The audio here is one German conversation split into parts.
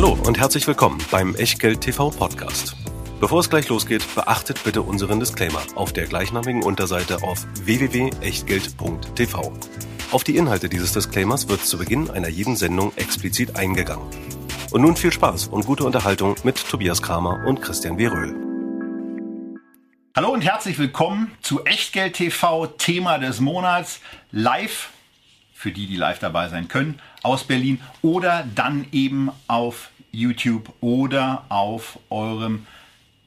Hallo und herzlich willkommen beim Echtgeld TV Podcast. Bevor es gleich losgeht, beachtet bitte unseren Disclaimer auf der gleichnamigen Unterseite auf www.echtgeld.tv. Auf die Inhalte dieses Disclaimers wird zu Beginn einer jeden Sendung explizit eingegangen. Und nun viel Spaß und gute Unterhaltung mit Tobias Kramer und Christian Weröhl. Hallo und herzlich willkommen zu Echtgeld TV, Thema des Monats, live, für die, die live dabei sein können, aus Berlin oder dann eben auf YouTube oder auf eurem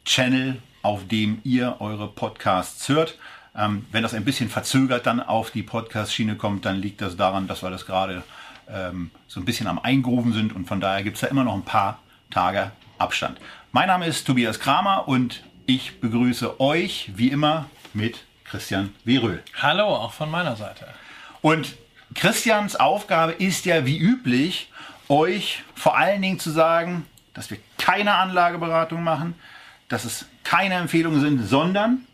Channel, auf dem ihr eure Podcasts hört. Ähm, wenn das ein bisschen verzögert dann auf die Podcast-Schiene kommt, dann liegt das daran, dass wir das gerade ähm, so ein bisschen am Eingrooven sind und von daher gibt es da immer noch ein paar Tage Abstand. Mein Name ist Tobias Kramer und ich begrüße euch wie immer mit Christian Weröhl. Hallo, auch von meiner Seite. Und Christians Aufgabe ist ja wie üblich, euch vor allen Dingen zu sagen, dass wir keine Anlageberatung machen, dass es keine Empfehlungen sind, sondern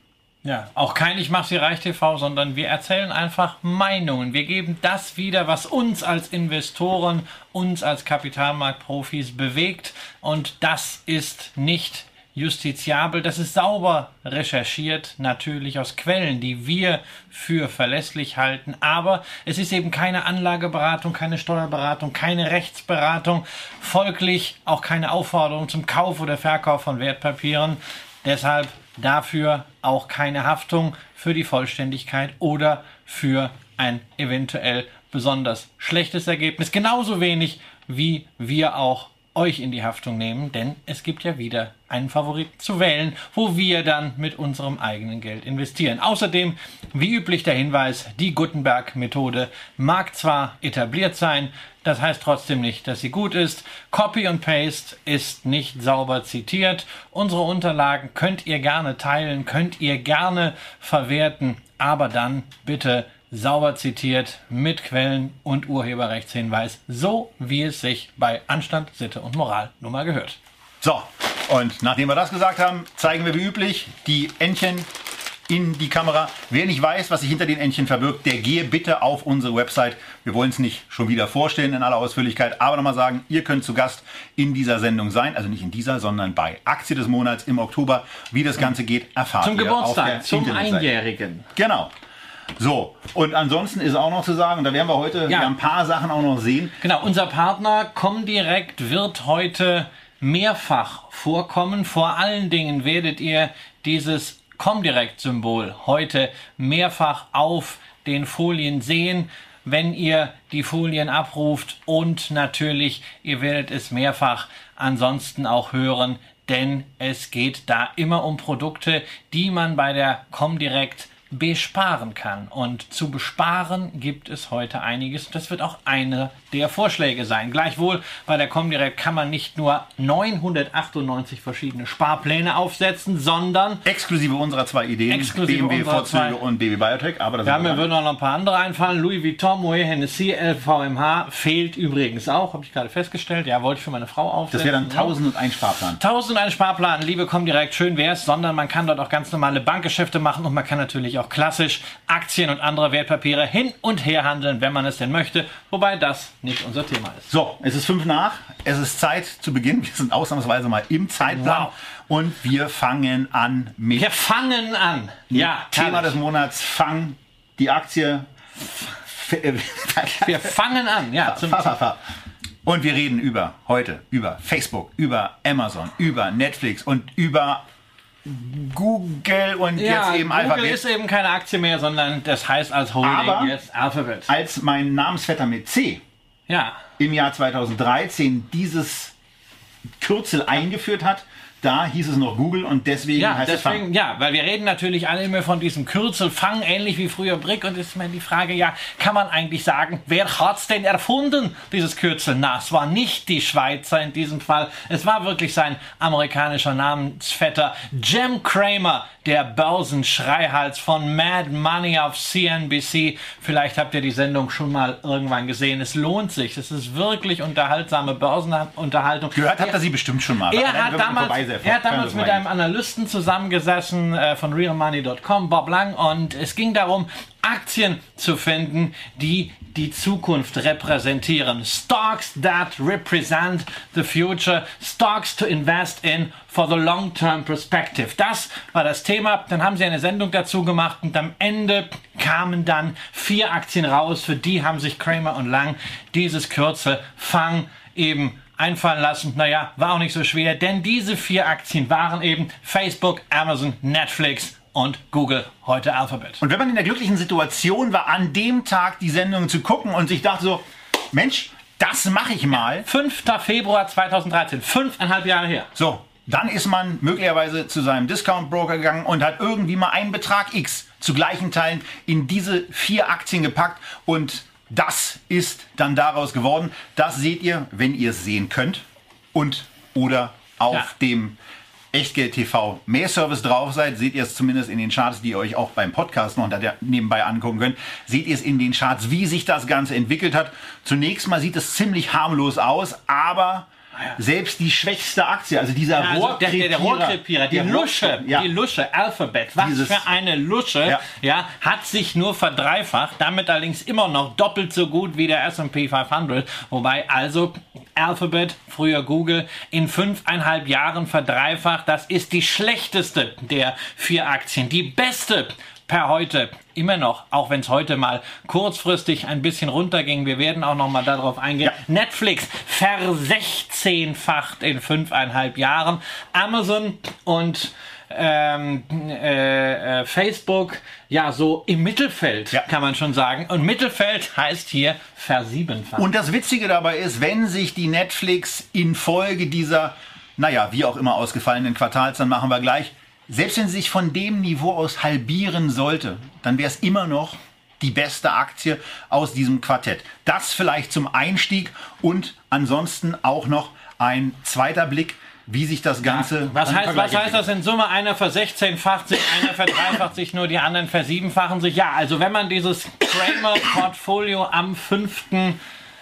ja, auch kein Ich mach sie reich TV, sondern wir erzählen einfach Meinungen. Wir geben das wieder, was uns als Investoren, uns als Kapitalmarktprofis bewegt. Und das ist nicht justiziabel, das ist sauber recherchiert, natürlich aus Quellen, die wir für verlässlich halten, aber es ist eben keine Anlageberatung, keine Steuerberatung, keine Rechtsberatung, folglich auch keine Aufforderung zum Kauf oder Verkauf von Wertpapieren. Deshalb dafür auch keine Haftung für die Vollständigkeit oder für ein eventuell besonders schlechtes Ergebnis. Genauso wenig wie wir auch euch in die Haftung nehmen, denn es gibt ja wieder einen Favoriten zu wählen, wo wir dann mit unserem eigenen Geld investieren. Außerdem, wie üblich der Hinweis, die Gutenberg-Methode mag zwar etabliert sein, das heißt trotzdem nicht, dass sie gut ist. Copy und Paste ist nicht sauber zitiert. Unsere Unterlagen könnt ihr gerne teilen, könnt ihr gerne verwerten, aber dann bitte sauber zitiert mit Quellen und Urheberrechtshinweis, so wie es sich bei Anstand, Sitte und Moral nun mal gehört. So, und nachdem wir das gesagt haben, zeigen wir wie üblich die Entchen in die Kamera. Wer nicht weiß, was sich hinter den Entchen verbirgt, der gehe bitte auf unsere Website. Wir wollen es nicht schon wieder vorstellen in aller Ausführlichkeit, aber nochmal sagen, ihr könnt zu Gast in dieser Sendung sein. Also nicht in dieser, sondern bei Aktie des Monats im Oktober. Wie das Ganze geht, erfahrt zum ihr Geburtstag, auf der zum Einjährigen. Genau. So, und ansonsten ist auch noch zu sagen, da werden wir heute ja. ein paar Sachen auch noch sehen. Genau, unser Partner Comdirect wird heute mehrfach vorkommen. Vor allen Dingen werdet ihr dieses Comdirect-Symbol heute mehrfach auf den Folien sehen, wenn ihr die Folien abruft und natürlich, ihr werdet es mehrfach ansonsten auch hören, denn es geht da immer um Produkte, die man bei der Comdirect besparen kann. Und zu besparen gibt es heute einiges. Das wird auch eine der Vorschläge sein. Gleichwohl bei der Comdirect kann man nicht nur 998 verschiedene Sparpläne aufsetzen, sondern exklusive unserer zwei Ideen, BMW Vorzüge und BB Biotech. Aber ja, mir würden auch noch ein paar andere einfallen. Louis Vuitton, Moet Hennessy, LVMH fehlt übrigens auch, habe ich gerade festgestellt. Ja, wollte ich für meine Frau aufsetzen. Das wäre dann 1001 Sparplan. 1001 Sparplan, liebe Comdirect, schön wäre es, sondern man kann dort auch ganz normale Bankgeschäfte machen und man kann natürlich auch klassisch Aktien und andere Wertpapiere hin und her handeln, wenn man es denn möchte. Wobei das nicht unser Thema ist. So, es ist fünf nach. Es ist Zeit zu beginnen. Wir sind ausnahmsweise mal im Zeitplan. Wow. Und wir fangen an mit. Wir fangen an. Ja, Thema herrlich. des Monats: Fang die Aktie. wir fangen an. Ja, zum und wir reden über heute über Facebook, über Amazon, über Netflix und über Google und ja, jetzt eben Google Alphabet. ist eben keine Aktie mehr, sondern das heißt als Holding Aber jetzt Alphabet. Als mein Namensvetter mit C ja. im Jahr 2013 dieses Kürzel eingeführt hat, da hieß es noch Google und deswegen ja, heißt deswegen, es Fang. Ja, weil wir reden natürlich alle immer von diesem Kürzel Fang, ähnlich wie früher Brick. Und ist mir die Frage, ja, kann man eigentlich sagen, wer hat's denn erfunden, dieses Kürzel? Na, es war nicht die Schweizer in diesem Fall. Es war wirklich sein amerikanischer Namensvetter Jim Kramer, der Börsenschreihals von Mad Money auf CNBC. Vielleicht habt ihr die Sendung schon mal irgendwann gesehen. Es lohnt sich. Es ist wirklich unterhaltsame Börsenunterhaltung. Gehört habt ihr sie bestimmt schon mal. Er hat damals er hat damals mit einem Analysten zusammengesessen äh, von realmoney.com, Bob Lang, und es ging darum, Aktien zu finden, die die Zukunft repräsentieren. Stocks that represent the future. Stocks to invest in for the long-term perspective. Das war das Thema. Dann haben sie eine Sendung dazu gemacht und am Ende kamen dann vier Aktien raus. Für die haben sich Kramer und Lang dieses Kürzel Fang eben einfallen lassen. Naja, war auch nicht so schwer, denn diese vier Aktien waren eben Facebook, Amazon, Netflix und Google, heute Alphabet. Und wenn man in der glücklichen Situation war, an dem Tag die Sendung zu gucken und sich dachte so, Mensch, das mache ich mal. 5. Februar 2013, fünfeinhalb Jahre her. So, dann ist man möglicherweise zu seinem Discount-Broker gegangen und hat irgendwie mal einen Betrag X zu gleichen Teilen in diese vier Aktien gepackt und das ist dann daraus geworden. Das seht ihr, wenn ihr es sehen könnt und oder auf ja. dem Echtgeld TV mehr Service drauf seid, seht ihr es zumindest in den Charts, die ihr euch auch beim Podcast noch nebenbei angucken könnt, seht ihr es in den Charts, wie sich das Ganze entwickelt hat. Zunächst mal sieht es ziemlich harmlos aus, aber selbst die schwächste Aktie, also dieser ja, also Rohrkrepierer, der, der Rohrkrepierer, die Lusche, ja. die Lusche, Alphabet, was Dieses, für eine Lusche, ja. ja. hat sich nur verdreifacht, damit allerdings immer noch doppelt so gut wie der S&P 500, wobei also Alphabet, früher Google, in fünfeinhalb Jahren verdreifacht, das ist die schlechteste der vier Aktien. Die beste per heute immer noch, auch wenn es heute mal kurzfristig ein bisschen runterging. Wir werden auch noch mal darauf eingehen. Ja. Netflix versechzehnfacht in fünfeinhalb Jahren. Amazon und ähm, äh, äh, Facebook ja so im Mittelfeld, ja. kann man schon sagen. Und Mittelfeld heißt hier versiebenfacht. Und das Witzige dabei ist, wenn sich die Netflix infolge dieser, naja, wie auch immer ausgefallenen Quartals, dann machen wir gleich, selbst wenn sie sich von dem Niveau aus halbieren sollte, dann wäre es immer noch die beste Aktie aus diesem Quartett. Das vielleicht zum Einstieg und ansonsten auch noch ein zweiter Blick, wie sich das Ganze. Ja, was, heißt, was heißt das in Summe? Einer versechzehnfacht sich, einer verdreifacht sich, nur die anderen versiebenfachen sich. Ja, also wenn man dieses Kramer-Portfolio am 5.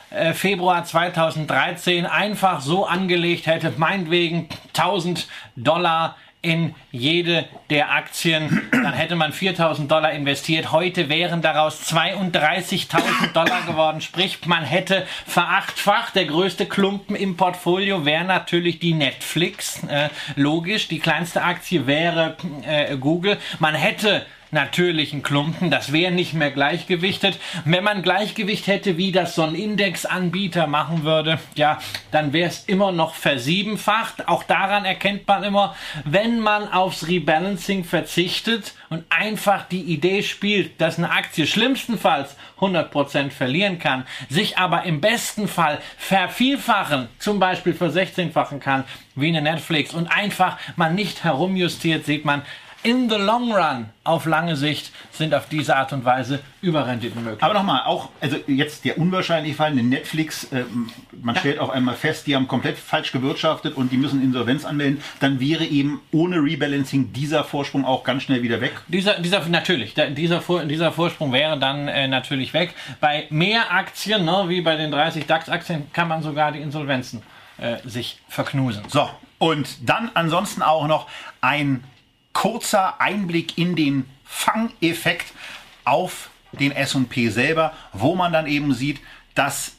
Äh, Februar 2013 einfach so angelegt hätte, meinetwegen 1000 Dollar in jede der Aktien, dann hätte man 4000 Dollar investiert. Heute wären daraus 32.000 Dollar geworden. Sprich, man hätte verachtfacht. Der größte Klumpen im Portfolio wäre natürlich die Netflix. Äh, logisch, die kleinste Aktie wäre äh, Google. Man hätte natürlichen Klumpen. Das wäre nicht mehr gleichgewichtet. Wenn man Gleichgewicht hätte, wie das so ein Indexanbieter machen würde, ja, dann wäre es immer noch versiebenfacht. Auch daran erkennt man immer, wenn man aufs Rebalancing verzichtet und einfach die Idee spielt, dass eine Aktie schlimmstenfalls 100% verlieren kann, sich aber im besten Fall vervielfachen, zum Beispiel versechzehnfachen kann, wie eine Netflix und einfach man nicht herumjustiert, sieht man, in the long run, auf lange Sicht, sind auf diese Art und Weise Überrenditen möglich. Aber nochmal, auch, also jetzt der unwahrscheinliche Fall, eine Netflix, äh, man ja. stellt auch einmal fest, die haben komplett falsch gewirtschaftet und die müssen Insolvenz anmelden, dann wäre eben ohne Rebalancing dieser Vorsprung auch ganz schnell wieder weg. Dieser, dieser natürlich, dieser, dieser Vorsprung wäre dann äh, natürlich weg. Bei mehr Aktien, ne, wie bei den 30 DAX-Aktien, kann man sogar die Insolvenzen äh, sich verknusen. So, und dann ansonsten auch noch ein kurzer Einblick in den Fangeffekt auf den S&P selber, wo man dann eben sieht, dass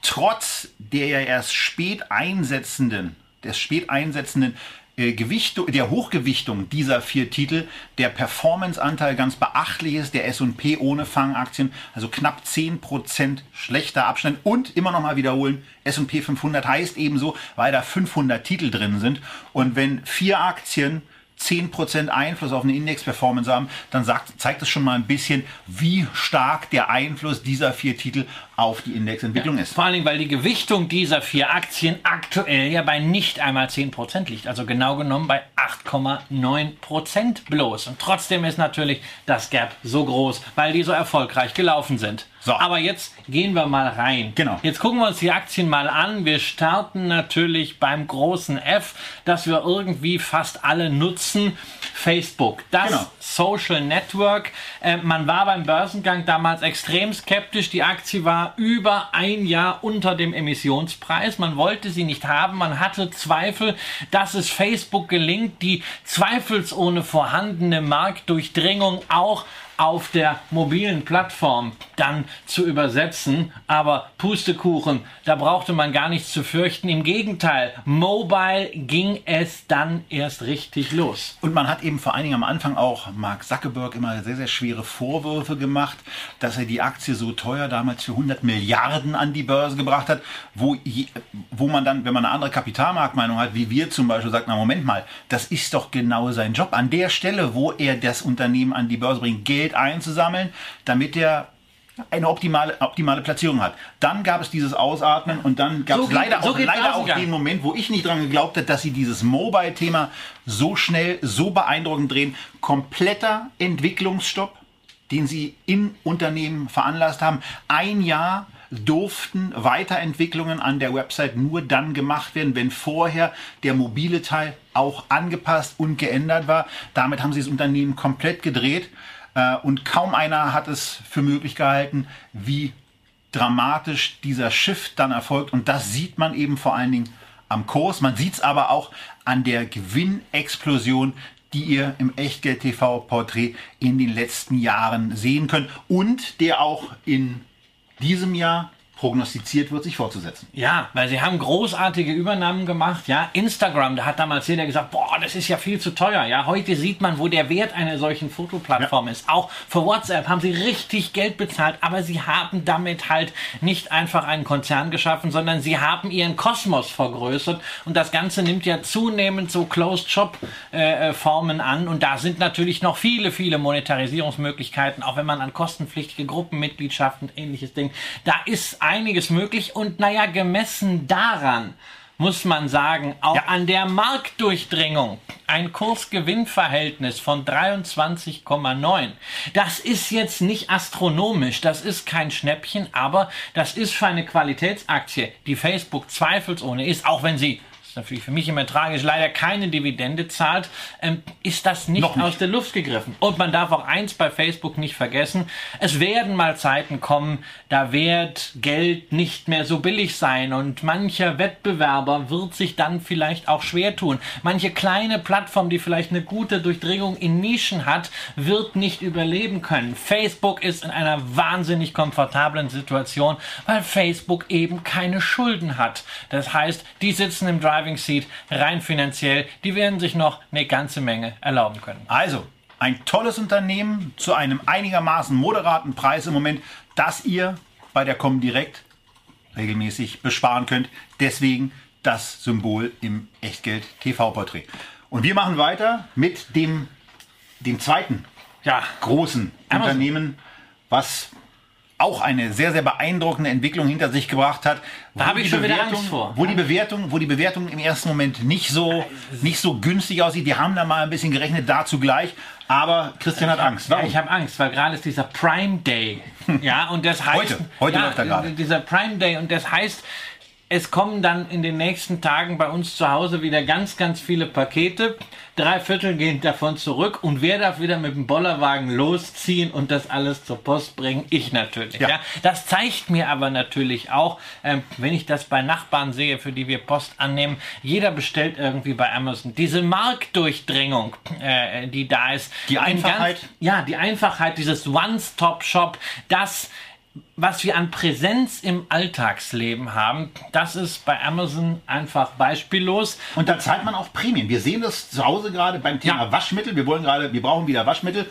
trotz der ja erst spät einsetzenden, des spät einsetzenden äh, Gewicht, der Hochgewichtung dieser vier Titel der Performanceanteil ganz beachtlich ist, der S&P ohne Fangaktien, also knapp 10% schlechter Abstand und immer noch mal wiederholen, S&P 500 heißt ebenso, weil da 500 Titel drin sind und wenn vier Aktien 10% Einfluss auf eine Index-Performance haben, dann sagt, zeigt das schon mal ein bisschen, wie stark der Einfluss dieser vier Titel auf die Indexentwicklung ja, ist. Vor allen Dingen, weil die Gewichtung dieser vier Aktien aktuell ja bei nicht einmal 10% liegt. Also genau genommen bei 8,9% bloß. Und trotzdem ist natürlich das Gap so groß, weil die so erfolgreich gelaufen sind. So. Aber jetzt gehen wir mal rein. Genau. Jetzt gucken wir uns die Aktien mal an. Wir starten natürlich beim großen F, das wir irgendwie fast alle nutzen. Facebook, das genau. Social Network. Äh, man war beim Börsengang damals extrem skeptisch. Die Aktie war über ein Jahr unter dem Emissionspreis. Man wollte sie nicht haben. Man hatte Zweifel, dass es Facebook gelingt, die zweifelsohne vorhandene Marktdurchdringung auch auf der mobilen Plattform dann zu übersetzen. Aber Pustekuchen, da brauchte man gar nichts zu fürchten. Im Gegenteil, mobile ging es dann erst richtig los. Und man hat eben vor allen Dingen am Anfang auch Mark Zuckerberg immer sehr, sehr schwere Vorwürfe gemacht, dass er die Aktie so teuer damals für 100 Milliarden an die Börse gebracht hat, wo, wo man dann, wenn man eine andere Kapitalmarktmeinung hat, wie wir zum Beispiel, sagt, na Moment mal, das ist doch genau sein Job. An der Stelle, wo er das Unternehmen an die Börse bringt, Geld einzusammeln, damit er eine optimale, optimale Platzierung hat. Dann gab es dieses Ausatmen und dann gab so es leider, so auch, leider auch den Moment, wo ich nicht dran geglaubt habe, dass sie dieses Mobile-Thema so schnell, so beeindruckend drehen. Kompletter Entwicklungsstopp, den sie in Unternehmen veranlasst haben. Ein Jahr durften Weiterentwicklungen an der Website nur dann gemacht werden, wenn vorher der mobile Teil auch angepasst und geändert war. Damit haben sie das Unternehmen komplett gedreht äh, und kaum einer hat es für möglich gehalten, wie dramatisch dieser Shift dann erfolgt. Und das sieht man eben vor allen Dingen am Kurs. Man sieht es aber auch an der Gewinnexplosion, die ihr im Echtgeld TV Porträt in den letzten Jahren sehen könnt und der auch in diesem Jahr prognostiziert wird, sich fortzusetzen. Ja, weil sie haben großartige Übernahmen gemacht. Ja, Instagram, da hat damals jeder gesagt, boah, das ist ja viel zu teuer. Ja, heute sieht man, wo der Wert einer solchen Fotoplattform ja. ist. Auch für WhatsApp haben sie richtig Geld bezahlt, aber sie haben damit halt nicht einfach einen Konzern geschaffen, sondern sie haben ihren Kosmos vergrößert und das Ganze nimmt ja zunehmend so Closed Shop äh, an und da sind natürlich noch viele, viele Monetarisierungsmöglichkeiten, auch wenn man an kostenpflichtige Gruppenmitgliedschaften und ähnliches denkt. Da ist ein einiges möglich und naja, gemessen daran muss man sagen, auch ja. an der Marktdurchdringung ein Kursgewinnverhältnis von 23,9. Das ist jetzt nicht astronomisch, das ist kein Schnäppchen, aber das ist für eine Qualitätsaktie, die Facebook zweifelsohne ist, auch wenn sie ist natürlich für mich immer tragisch, leider keine Dividende zahlt, ähm, ist das nicht, nicht, aus der Luft gegriffen. Und man darf auch eins bei Facebook nicht vergessen, es werden mal Zeiten kommen, da wird Geld nicht mehr so billig sein und mancher Wettbewerber wird sich dann vielleicht auch schwer tun. Manche kleine Plattform, die vielleicht eine gute Durchdringung in Nischen hat, wird nicht überleben können. Facebook ist in einer wahnsinnig komfortablen Situation, weil Facebook eben keine Schulden hat. Das heißt, die sitzen im Drive Driving Seat rein finanziell, die werden sich noch eine ganze Menge erlauben können. Also, ein tolles Unternehmen zu einem einigermaßen moderaten Preis im Moment, das ihr bei der Comdirect regelmäßig besparen könnt. Deswegen das Symbol im Echtgeld TV-Porträt. Und wir machen weiter mit dem, dem zweiten ja. großen Amazon. Unternehmen, was auch eine sehr, sehr beeindruckende Entwicklung hinter sich gebracht hat. Da habe ich schon Bewertung, wieder Angst vor. Wo die Bewertung, wo die Bewertung im ersten Moment nicht so, nicht so günstig aussieht. Die haben da mal ein bisschen gerechnet, dazu gleich. Aber Christian hat Angst. Warum? Ja, ich habe Angst, weil gerade ist dieser Prime Day. Ja, und das heißt. Heute, heute ja, läuft er gerade. Dieser Prime Day und das heißt, es kommen dann in den nächsten Tagen bei uns zu Hause wieder ganz, ganz viele Pakete. Drei Viertel gehen davon zurück und wer darf wieder mit dem Bollerwagen losziehen und das alles zur Post bringen? Ich natürlich. Ja. ja. Das zeigt mir aber natürlich auch, ähm, wenn ich das bei Nachbarn sehe, für die wir Post annehmen, jeder bestellt irgendwie bei Amazon. Diese Marktdurchdringung, äh, die da ist. Die Einfachheit. Ganz, ja, die Einfachheit, dieses One-Stop-Shop, das was wir an Präsenz im Alltagsleben haben, das ist bei Amazon einfach beispiellos. Und da zahlt man auch Prämien. Wir sehen das zu Hause gerade beim Thema ja. Waschmittel. Wir wollen gerade, wir brauchen wieder Waschmittel.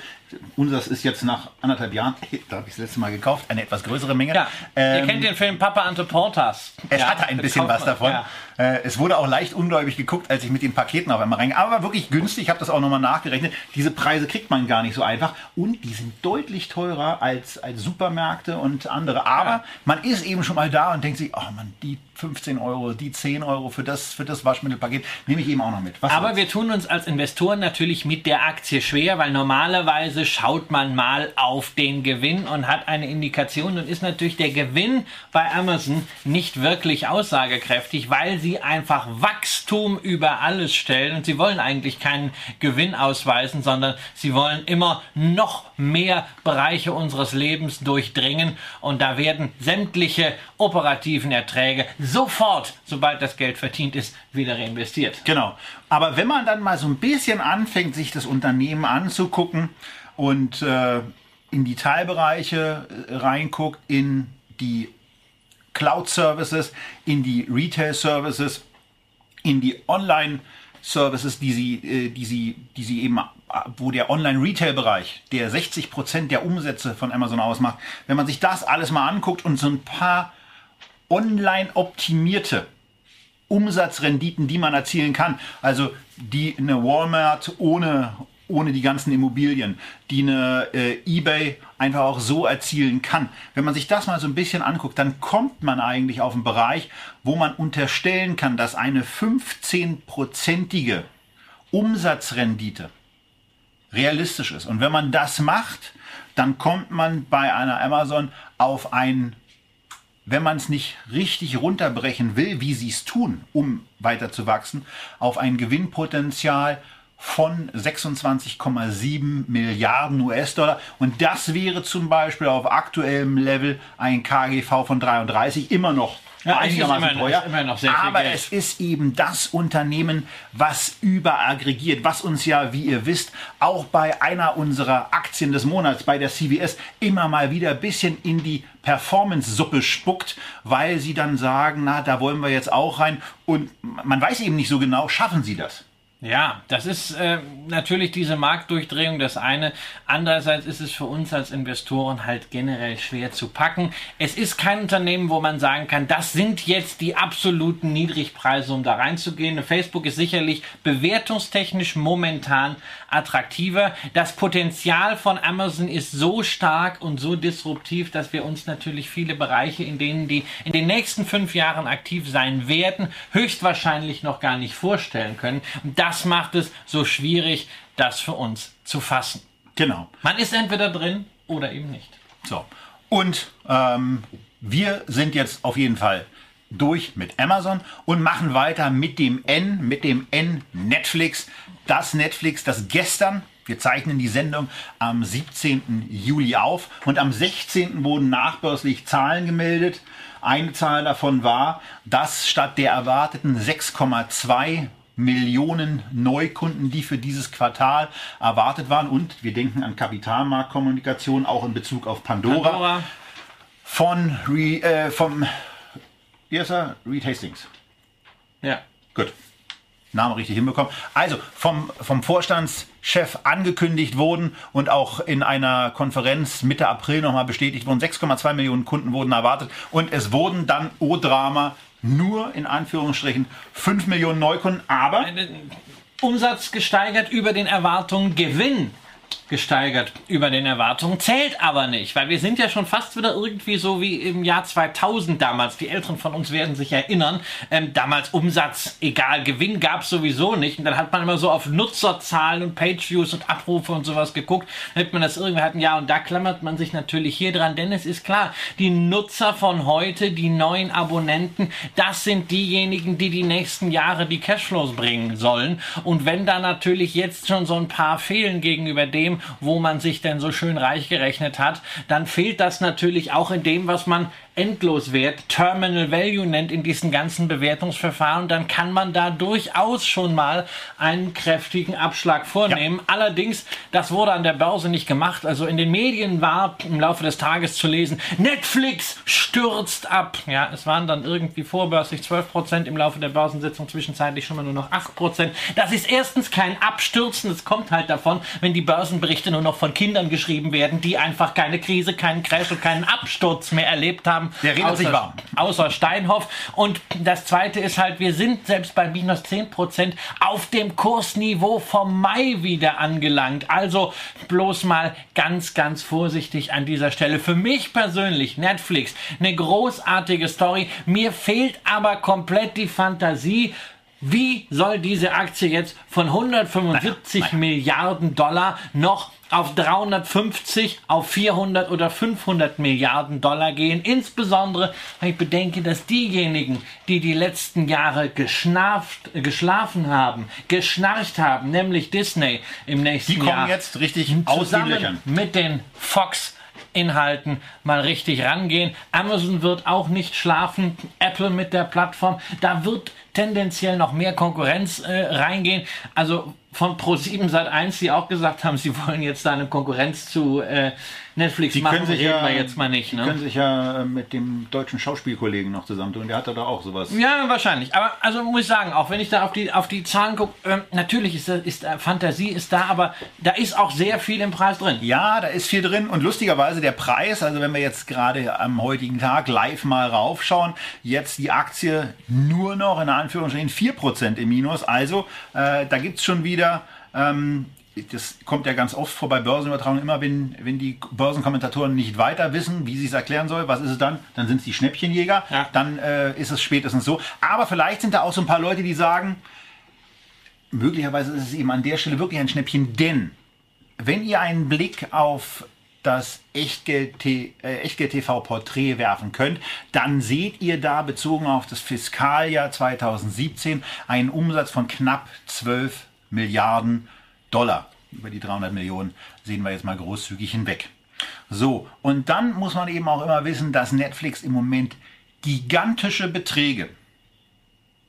Unseres ist jetzt nach anderthalb Jahren, da habe ich das letzte Mal gekauft, eine etwas größere Menge. Ja. Ähm, Ihr kennt den Film Papa Ante Portas. Es ja, hatte ein bisschen was davon. Ja. Äh, es wurde auch leicht ungläubig geguckt, als ich mit den Paketen auf einmal rein. Aber wirklich günstig, ich habe das auch nochmal nachgerechnet. Diese Preise kriegt man gar nicht so einfach. Und die sind deutlich teurer als, als Supermärkte und andere. Aber man ist eben schon mal da und denkt sich, oh man, die 15 Euro, die 10 Euro für das, für das Waschmittelpaket nehme ich eben auch noch mit. Was Aber soll's? wir tun uns als Investoren natürlich mit der Aktie schwer, weil normalerweise schaut man mal auf den Gewinn und hat eine Indikation und ist natürlich der Gewinn bei Amazon nicht wirklich aussagekräftig, weil sie einfach Wachstum über alles stellen und sie wollen eigentlich keinen Gewinn ausweisen, sondern sie wollen immer noch mehr Bereiche unseres Lebens durchdringen und da werden sämtliche operativen Erträge sofort, sobald das Geld verdient ist, wieder reinvestiert. Genau. Aber wenn man dann mal so ein bisschen anfängt, sich das Unternehmen anzugucken und äh, in die Teilbereiche äh, reinguckt, in die Cloud-Services, in die Retail-Services, in die Online-Services, die sie, äh, die sie, die sie eben, wo der Online-Retail-Bereich, der 60 Prozent der Umsätze von Amazon ausmacht, wenn man sich das alles mal anguckt und so ein paar online optimierte Umsatzrenditen, die man erzielen kann, also die eine Walmart ohne ohne die ganzen Immobilien, die eine äh, eBay einfach auch so erzielen kann. Wenn man sich das mal so ein bisschen anguckt, dann kommt man eigentlich auf einen Bereich, wo man unterstellen kann, dass eine 15-prozentige Umsatzrendite realistisch ist. Und wenn man das macht, dann kommt man bei einer Amazon auf ein, wenn man es nicht richtig runterbrechen will, wie sie es tun, um weiter zu wachsen, auf ein Gewinnpotenzial von 26,7 Milliarden US-Dollar. Und das wäre zum Beispiel auf aktuellem Level ein KGV von 33 immer noch ja, einigermaßen immer, teuer. Immer noch sehr Aber Geld. es ist eben das Unternehmen, was überaggregiert, was uns ja, wie ihr wisst, auch bei einer unserer Aktien des Monats, bei der CVS, immer mal wieder ein bisschen in die Performance-Suppe spuckt, weil sie dann sagen, na, da wollen wir jetzt auch rein. Und man weiß eben nicht so genau, schaffen sie das? Ja, das ist äh, natürlich diese Marktdurchdrehung das eine. Andererseits ist es für uns als Investoren halt generell schwer zu packen. Es ist kein Unternehmen, wo man sagen kann, das sind jetzt die absoluten Niedrigpreise, um da reinzugehen. Facebook ist sicherlich bewertungstechnisch momentan attraktiver. Das Potenzial von Amazon ist so stark und so disruptiv, dass wir uns natürlich viele Bereiche, in denen die in den nächsten fünf Jahren aktiv sein werden, höchstwahrscheinlich noch gar nicht vorstellen können. Und das macht es so schwierig, das für uns zu fassen. Genau. Man ist entweder drin oder eben nicht. So. Und ähm, wir sind jetzt auf jeden Fall durch mit Amazon und machen weiter mit dem N, mit dem N Netflix. Das Netflix, das gestern, wir zeichnen die Sendung am 17. Juli auf und am 16. wurden nachbörslich Zahlen gemeldet. Eine Zahl davon war, dass statt der erwarteten 6,2 Millionen Neukunden, die für dieses Quartal erwartet waren. Und wir denken an Kapitalmarktkommunikation, auch in Bezug auf Pandora. Pandora. Von, äh, vom, wie heißt er? Reed Hastings. Ja. Gut. Name richtig hinbekommen. Also vom, vom Vorstandschef angekündigt wurden und auch in einer Konferenz Mitte April nochmal bestätigt wurden. 6,2 Millionen Kunden wurden erwartet und es wurden dann, oh Drama, nur in Anführungsstrichen 5 Millionen Neukunden, aber Umsatz gesteigert über den Erwartungen, Gewinn gesteigert über den Erwartungen, zählt aber nicht, weil wir sind ja schon fast wieder irgendwie so wie im Jahr 2000 damals. Die Älteren von uns werden sich erinnern. Ähm, damals Umsatz, egal, Gewinn gab es sowieso nicht. Und dann hat man immer so auf Nutzerzahlen und Pageviews und Abrufe und sowas geguckt, damit man das irgendwie hatten. Ja, und da klammert man sich natürlich hier dran, denn es ist klar, die Nutzer von heute, die neuen Abonnenten, das sind diejenigen, die die nächsten Jahre die Cashflows bringen sollen. Und wenn da natürlich jetzt schon so ein paar fehlen gegenüber dem, wo man sich denn so schön reich gerechnet hat, dann fehlt das natürlich auch in dem, was man Endloswert, Terminal Value nennt in diesen ganzen Bewertungsverfahren, dann kann man da durchaus schon mal einen kräftigen Abschlag vornehmen. Ja. Allerdings, das wurde an der Börse nicht gemacht. Also in den Medien war im Laufe des Tages zu lesen, Netflix stürzt ab. Ja, es waren dann irgendwie vorbörslich 12 Prozent, im Laufe der Börsensitzung zwischenzeitlich schon mal nur noch 8 Prozent. Das ist erstens kein Abstürzen, das kommt halt davon, wenn die Börsenberichte nur noch von Kindern geschrieben werden, die einfach keine Krise, keinen Crash und keinen Absturz mehr erlebt haben Der redet außer, sich warm. Außer Steinhoff. Und das Zweite ist halt, wir sind selbst bei minus 10 Prozent auf dem Kursniveau vom Mai wieder angelangt. Also bloß mal ganz, ganz vorsichtig an dieser Stelle. Für mich persönlich Netflix eine großartige Story. Mir fehlt aber komplett die Fantasie, wie soll diese Aktie jetzt von 175 naja, naja. Milliarden Dollar noch auf 350, auf 400 oder 500 Milliarden Dollar gehen. Insbesondere, wenn ich bedenke, dass diejenigen, die die letzten Jahre geschnarft, geschlafen haben, geschnarcht haben, nämlich Disney im nächsten Jahr. Die kommen Jahr, jetzt richtig zusammen mit den Fox Inhalten mal richtig rangehen. Amazon wird auch nicht schlafen, Apple mit der Plattform, da wird tendenziell noch mehr Konkurrenz äh, reingehen. Also von Pro7 Sat 1, die auch gesagt haben, sie wollen jetzt da eine Konkurrenz zu äh, Netflix Die machen, reden ja, wir jetzt mal nicht. Die Ne? können sich ja äh, mit dem deutschen Schauspielkollegen noch zusammentun. Der hat da auch sowas. Ja, wahrscheinlich. Aber also muss ich sagen, auch wenn ich da auf die auf die Zahlen gucke, ähm, natürlich ist, da- ist da- Fantasie ist da, aber da ist auch sehr viel im Preis drin. Ja, da ist viel drin und lustigerweise der Preis, also wenn wir jetzt gerade am heutigen Tag live mal raufschauen, jetzt die Aktie nur noch in Anführungsstrichen 4% im Minus. Also äh, da gibt's schon wieder, ähm, das kommt ja ganz oft vor bei Börsenübertragungen, immer wenn, wenn die Börsenkommentatoren nicht weiter wissen, wie sie es erklären soll, was ist es dann? Dann sind es die Schnäppchenjäger, Ja. dann äh, ist es spätestens so. Aber vielleicht sind da auch so ein paar Leute, die sagen, möglicherweise ist es eben an der Stelle wirklich ein Schnäppchen, denn wenn ihr einen Blick auf das Echtgeld, T- äh, werfen könnt, dann seht ihr da bezogen auf das Fiskaljahr 2017 einen Umsatz von knapp 12 Milliarden Dollar. Über die 300 Millionen sehen wir jetzt mal großzügig hinweg. So, und dann muss man eben auch immer wissen, dass Netflix im Moment gigantische Beträge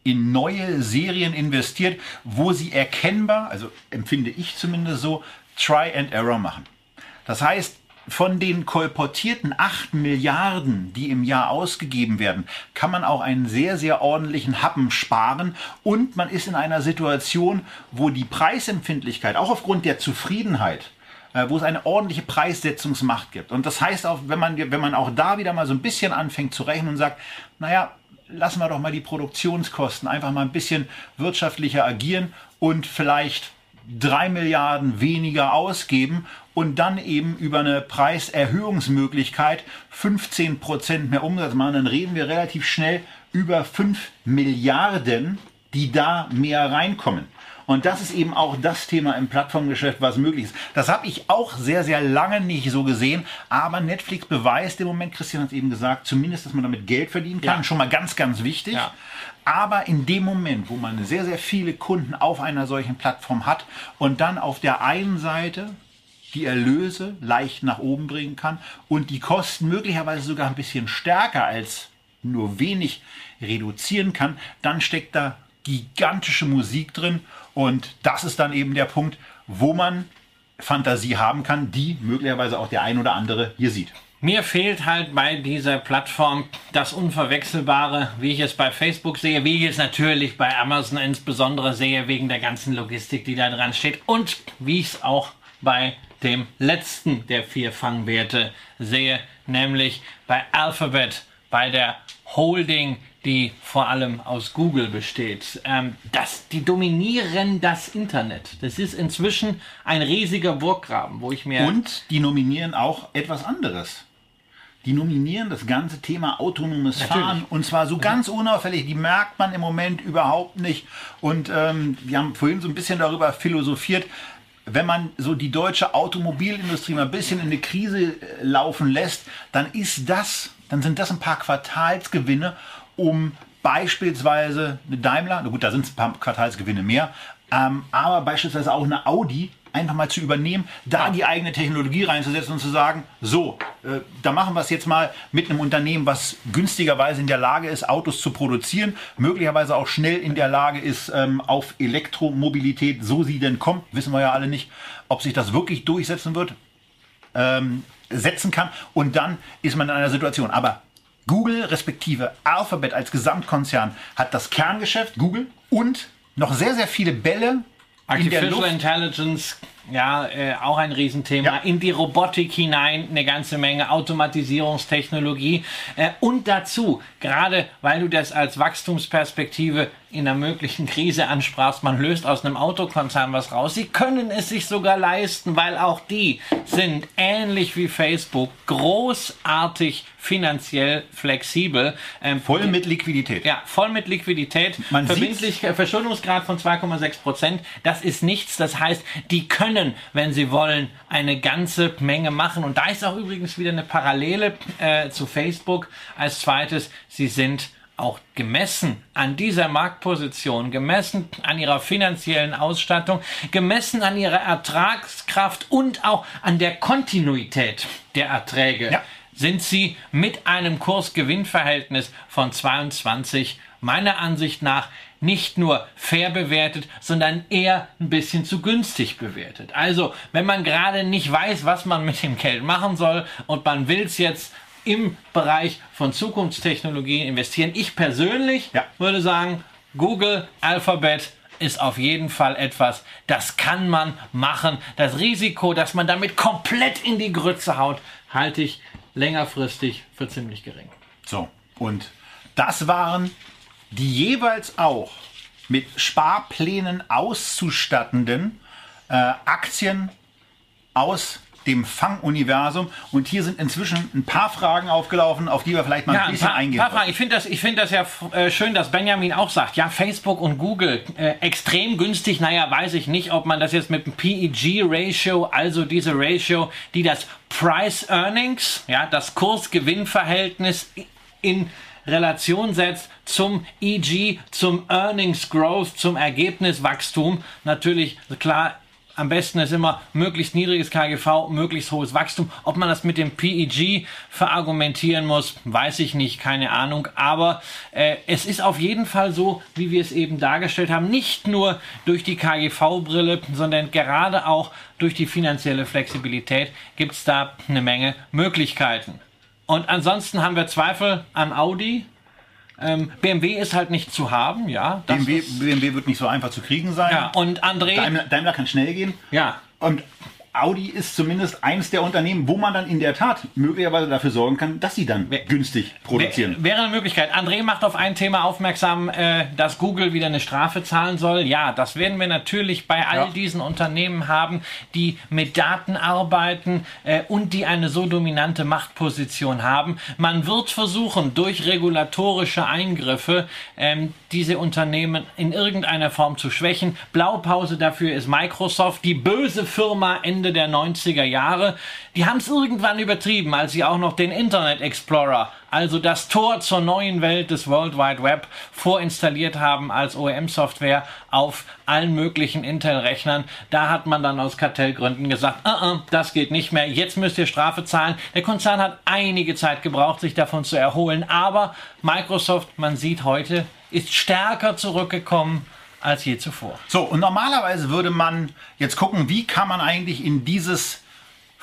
in neue Serien investiert, wo sie erkennbar, also empfinde ich zumindest so, Try and Error machen. Das heißt, von den kolportierten 8 Milliarden, die im Jahr ausgegeben werden, kann man auch einen sehr, sehr ordentlichen Happen sparen und man ist in einer Situation, wo die Preisempfindlichkeit, auch aufgrund der Zufriedenheit, äh, wo es eine ordentliche Preissetzungsmacht gibt. Und das heißt auch, wenn man, wenn man auch da wieder mal so ein bisschen anfängt zu rechnen und sagt, naja, lassen wir doch mal die Produktionskosten einfach mal ein bisschen wirtschaftlicher agieren und vielleicht drei Milliarden weniger ausgeben und dann eben über eine Preiserhöhungsmöglichkeit 15 Prozent mehr Umsatz machen, dann reden wir relativ schnell über 5 Milliarden, die da mehr reinkommen. Und das ist eben auch das Thema im Plattformgeschäft, was möglich ist. Das habe ich auch sehr, sehr lange nicht so gesehen. Aber Netflix beweist im Moment, Christian hat es eben gesagt, zumindest, dass man damit Geld verdienen kann. Ja. Schon mal ganz, ganz wichtig. Ja. Aber in dem Moment, wo man sehr, sehr viele Kunden auf einer solchen Plattform hat und dann auf der einen Seite die Erlöse leicht nach oben bringen kann und die Kosten möglicherweise sogar ein bisschen stärker als nur wenig reduzieren kann, dann steckt da gigantische Musik drin und das ist dann eben der Punkt, wo man Fantasie haben kann, die möglicherweise auch der ein oder andere hier sieht. Mir fehlt halt bei dieser Plattform das Unverwechselbare, wie ich es bei Facebook sehe, wie ich es natürlich bei Amazon insbesondere sehe, wegen der ganzen Logistik, die da dran steht und wie ich es auch bei dem letzten der vier Fangwerte sehe, nämlich bei Alphabet, bei der Holding, die vor allem aus Google besteht. Ähm, das, die dominieren das Internet. Das ist inzwischen ein riesiger Burggraben, wo ich mir... Und die nominieren auch etwas anderes. Die nominieren das ganze Thema autonomes Natürlich. Fahren und zwar so ganz unauffällig. Die merkt man im Moment überhaupt nicht. Und ähm, wir haben vorhin so ein bisschen darüber philosophiert, wenn man so die deutsche Automobilindustrie mal ein bisschen in eine Krise äh, laufen lässt, dann ist das, dann sind das ein paar Quartalsgewinne, um beispielsweise eine Daimler, na gut, da sind es ein paar Quartalsgewinne mehr, ähm, aber beispielsweise auch eine Audi einfach mal zu übernehmen, da die eigene Technologie reinzusetzen und zu sagen, so, äh, da machen wir es jetzt mal mit einem Unternehmen, was günstigerweise in der Lage ist, Autos zu produzieren, möglicherweise auch schnell in der Lage ist, ähm, auf Elektromobilität, so sie denn kommt, wissen wir ja alle nicht, ob sich das wirklich durchsetzen wird, ähm, setzen kann und dann ist man in einer Situation. Aber Google respektive Alphabet als Gesamtkonzern hat das Kerngeschäft, Google, und noch sehr, sehr viele Bälle Artificial Luft. Intelligence, ja, äh, auch ein Riesenthema. Ja. In die Robotik hinein eine ganze Menge Automatisierungstechnologie. Äh, und dazu, gerade weil du das als Wachstumsperspektive in einer möglichen Krise ansprachst, man löst aus einem Autokonzern was raus. Sie können es sich sogar leisten, weil auch die sind ähnlich wie Facebook großartig finanziell flexibel. Ähm, Voll mit Liquidität. ja, voll mit Liquidität. Man Verbindlich, äh, Verschuldungsgrad von 2,6 Prozent. Das ist nichts. Das heißt, die können, wenn sie wollen, eine ganze Menge machen. Und da ist auch übrigens wieder eine Parallele äh, zu Facebook. Als zweites, sie sind auch gemessen an dieser Marktposition, gemessen an ihrer finanziellen Ausstattung, gemessen an ihrer Ertragskraft und auch an der Kontinuität der Erträge Ja. sind sie mit einem Kursgewinnverhältnis von 22 meiner Ansicht nach nicht nur fair bewertet, sondern eher ein bisschen zu günstig bewertet. Also, wenn man gerade nicht weiß, was man mit dem Geld machen soll und man will es jetzt im Bereich von Zukunftstechnologien investieren, ich persönlich Ja. würde sagen, Google, Alphabet ist auf jeden Fall etwas, das kann man machen. Das Risiko, dass man damit komplett in die Grütze haut, halte ich längerfristig für ziemlich gering. So, und das waren die jeweils auch mit Sparplänen auszustattenden äh, Aktien aus dem Fang-Universum. Und hier sind inzwischen ein paar Fragen aufgelaufen, auf die wir vielleicht mal Ja, ein ein bisschen paar, eingehen paar. Fragen. Ich finde das, ich finde das ja äh, schön, dass Benjamin auch sagt, ja, Facebook und Google äh, extrem günstig. Naja, weiß ich nicht, ob man das jetzt mit dem PEG-Ratio, also diese Ratio, die das Price Earnings, ja, das Kurs-Gewinn-Verhältnis in Relation setzt zum EG, zum Earnings Growth, zum Ergebniswachstum. Natürlich, klar, am besten ist immer möglichst niedriges KGV, möglichst hohes Wachstum. Ob man das mit dem PEG verargumentieren muss, weiß ich nicht, keine Ahnung. Aber äh, es ist auf jeden Fall so, wie wir es eben dargestellt haben, nicht nur durch die KGV-Brille, sondern gerade auch durch die finanzielle Flexibilität gibt es da eine Menge Möglichkeiten. Und ansonsten haben wir Zweifel an Audi. Ähm, BMW ist halt nicht zu haben, ja. BMW, BMW wird nicht so einfach zu kriegen sein. ja, und André, Daimler, Daimler kann schnell gehen. ja, Und Audi ist zumindest eines der Unternehmen, wo man dann in der Tat möglicherweise dafür sorgen kann, dass sie dann günstig produzieren. Wär- Wäre eine Möglichkeit. André macht auf ein Thema aufmerksam, äh, dass Google wieder eine Strafe zahlen soll. Ja, das werden wir natürlich bei all Ja. diesen Unternehmen haben, die mit Daten arbeiten äh, und die eine so dominante Machtposition haben. Man wird versuchen, durch regulatorische Eingriffe ähm, diese Unternehmen in irgendeiner Form zu schwächen. Blaupause dafür ist Microsoft, die böse Firma Ende der 90er Jahre. Die haben es irgendwann übertrieben, als sie auch noch den Internet Explorer, also das Tor zur neuen Welt des World Wide Web, vorinstalliert haben als OEM-Software auf allen möglichen Intel-Rechnern. Da hat man dann aus Kartellgründen gesagt, uh -uh, das geht nicht mehr, jetzt müsst ihr Strafe zahlen. Der Konzern hat einige Zeit gebraucht, sich davon zu erholen, aber Microsoft, man sieht heute, ist stärker zurückgekommen als je zuvor. So, und normalerweise würde man jetzt gucken, wie kann man eigentlich in dieses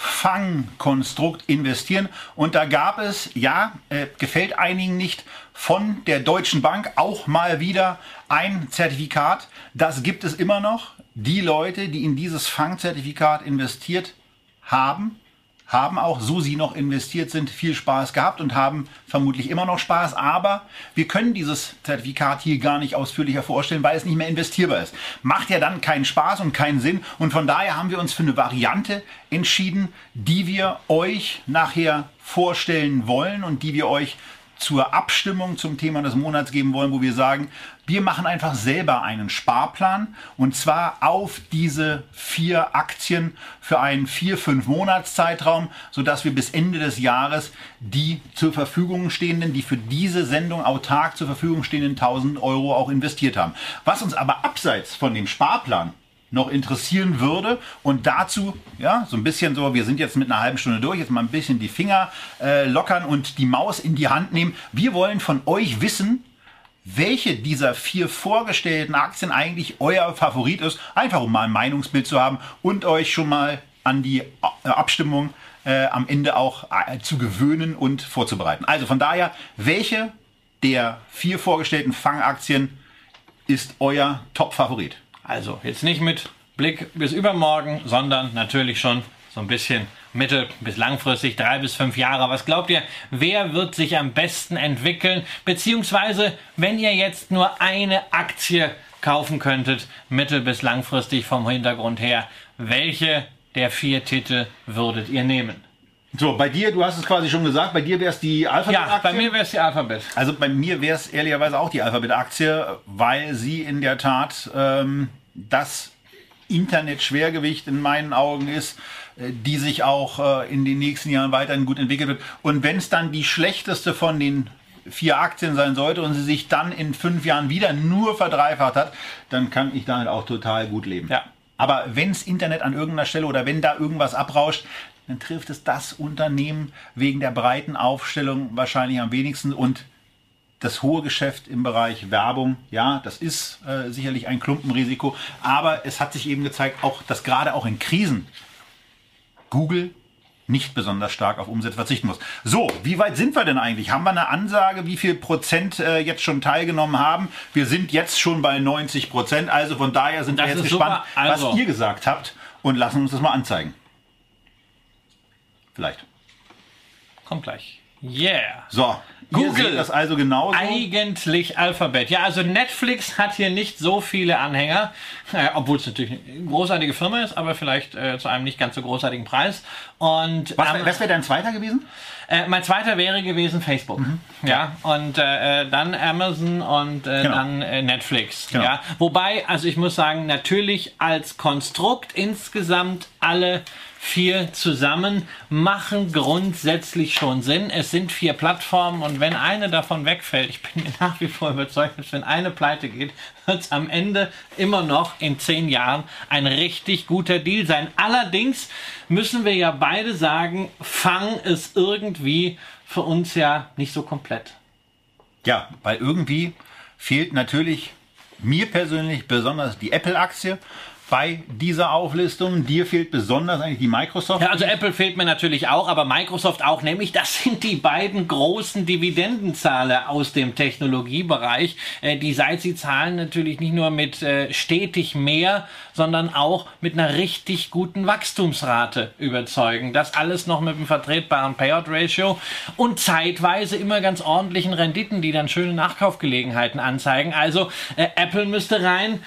Fangkonstrukt investieren. Und da gab es, ja, äh, gefällt einigen nicht, von der Deutschen Bank auch mal wieder ein Zertifikat. Das gibt es immer noch. Die Leute, die in dieses Fangzertifikat investiert haben, haben auch, so sie noch investiert sind, viel Spaß gehabt und haben vermutlich immer noch Spaß. Aber wir können dieses Zertifikat hier gar nicht ausführlicher vorstellen, weil es nicht mehr investierbar ist. Macht ja dann keinen Spaß und keinen Sinn. Und von daher haben wir uns für eine Variante entschieden, die wir euch nachher vorstellen wollen und die wir euch zur Abstimmung zum Thema des Monats geben wollen, wo wir sagen, wir machen einfach selber einen Sparplan und zwar auf diese vier Aktien für einen vier, fünf Monatszeitraum, sodass wir bis Ende des Jahres die zur Verfügung stehenden, die für diese Sendung autark zur Verfügung stehenden 1000 Euro auch investiert haben. Was uns aber abseits von dem Sparplan noch interessieren würde. Und dazu, ja, so ein bisschen so, wir sind jetzt mit einer halben Stunde durch, jetzt mal ein bisschen die Finger äh, lockern und die Maus in die Hand nehmen. Wir wollen von euch wissen, welche dieser vier vorgestellten Aktien eigentlich euer Favorit ist. Einfach um mal ein Meinungsbild zu haben und euch schon mal an die äh, Abstimmung äh, am Ende auch äh, zu gewöhnen und vorzubereiten. Also von daher, welche der vier vorgestellten Fangaktien ist euer Top-Favorit? Also jetzt nicht mit Blick bis übermorgen, sondern natürlich schon so ein bisschen mittel- bis langfristig, drei bis fünf Jahre. Was glaubt ihr, wer wird sich am besten entwickeln? Beziehungsweise, wenn ihr jetzt nur eine Aktie kaufen könntet, mittel- bis langfristig vom Hintergrund her, welche der vier Titel würdet ihr nehmen? So, bei dir, du hast es quasi schon gesagt, bei dir wäre es die Ja, Alphabet-Aktie. bei mir wäre es die Alphabet. Also bei mir wäre es ehrlicherweise auch die Alphabet-Aktie, weil sie in der Tat ähm, das Internet-Schwergewicht in meinen Augen ist, die sich auch äh, in den nächsten Jahren weiterhin gut entwickelt wird. Und wenn es dann die schlechteste von den vier Aktien sein sollte und sie sich dann in fünf Jahren wieder nur verdreifacht hat, dann kann ich damit auch total gut leben. Ja. Aber wenns Internet an irgendeiner Stelle oder wenn da irgendwas abrauscht, dann trifft es das Unternehmen wegen der breiten Aufstellung wahrscheinlich am wenigsten und das hohe Geschäft im Bereich Werbung, ja, das ist äh, sicherlich ein Klumpenrisiko, aber es hat sich eben gezeigt, auch dass gerade auch in Krisen Google nicht besonders stark auf Umsätze verzichten muss. So, wie weit sind wir denn eigentlich? Haben wir eine Ansage, wie viel Prozent äh, jetzt schon teilgenommen haben? Wir sind jetzt schon bei 90 Prozent, also von daher sind Das wir jetzt gespannt. Also- was ihr gesagt habt und lassen uns das mal anzeigen. Vielleicht. Kommt gleich. Yeah. So, Google. Das also genauso. Eigentlich Alphabet. Ja, also Netflix hat hier nicht so viele Anhänger, äh, obwohl es natürlich eine großartige Firma ist, aber vielleicht äh, zu einem nicht ganz so großartigen Preis. Und Was, Am- was wäre dein zweiter gewesen? äh, mein zweiter wäre gewesen Facebook. Ja, und äh, äh, dann Amazon und äh, Genau. dann äh, Netflix. Genau. Ja, wobei, also ich muss sagen, natürlich als Konstrukt insgesamt alle vier zusammen machen grundsätzlich schon Sinn. Es sind vier Plattformen und wenn eine davon wegfällt, ich bin nach wie vor überzeugt, dass wenn eine pleite geht, wird es am Ende immer noch in zehn Jahren ein richtig guter Deal sein. Allerdings müssen wir ja beide sagen, Fang ist irgendwie für uns ja nicht so komplett. Ja, weil irgendwie fehlt natürlich mir persönlich besonders die Apple-Aktie bei dieser Auflistung. Dir fehlt besonders eigentlich die Microsoft. Ja, also Apple fehlt mir natürlich auch, aber Microsoft auch, nämlich das sind die beiden großen Dividendenzahler aus dem Technologiebereich, äh, die seit sie zahlen natürlich nicht nur mit äh, stetig mehr, sondern auch mit einer richtig guten Wachstumsrate überzeugen. Das alles noch mit einem vertretbaren Payout-Ratio und zeitweise immer ganz ordentlichen Renditen, die dann schöne Nachkaufgelegenheiten anzeigen. Also äh, Apple müsste rein.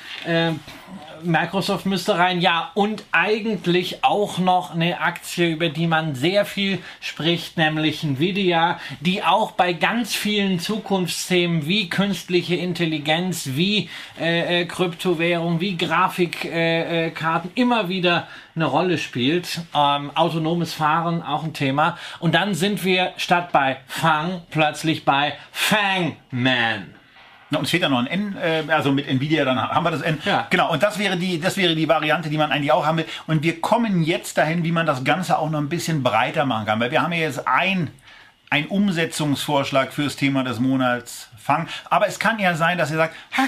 Microsoft müsste rein, ja, und eigentlich auch noch eine Aktie, über die man sehr viel spricht, nämlich Nvidia, die auch bei ganz vielen Zukunftsthemen wie künstliche Intelligenz, wie äh, äh, Kryptowährung, wie Grafikkarten äh, äh, immer wieder eine Rolle spielt. Ähm, autonomes Fahren auch ein Thema. Und dann sind wir statt bei Fang plötzlich bei Fangman. Na, uns fehlt ja noch ein N, äh, also mit Nvidia, dann haben wir das N. Ja. Genau, und das wäre, die, das wäre die Variante, die man eigentlich auch haben will. Und wir kommen jetzt dahin, wie man das Ganze auch noch ein bisschen breiter machen kann. Weil wir haben ja jetzt ein, ein Umsetzungsvorschlag fürs Thema des Monats Fang. Aber es kann ja sein, dass ihr sagt, ha,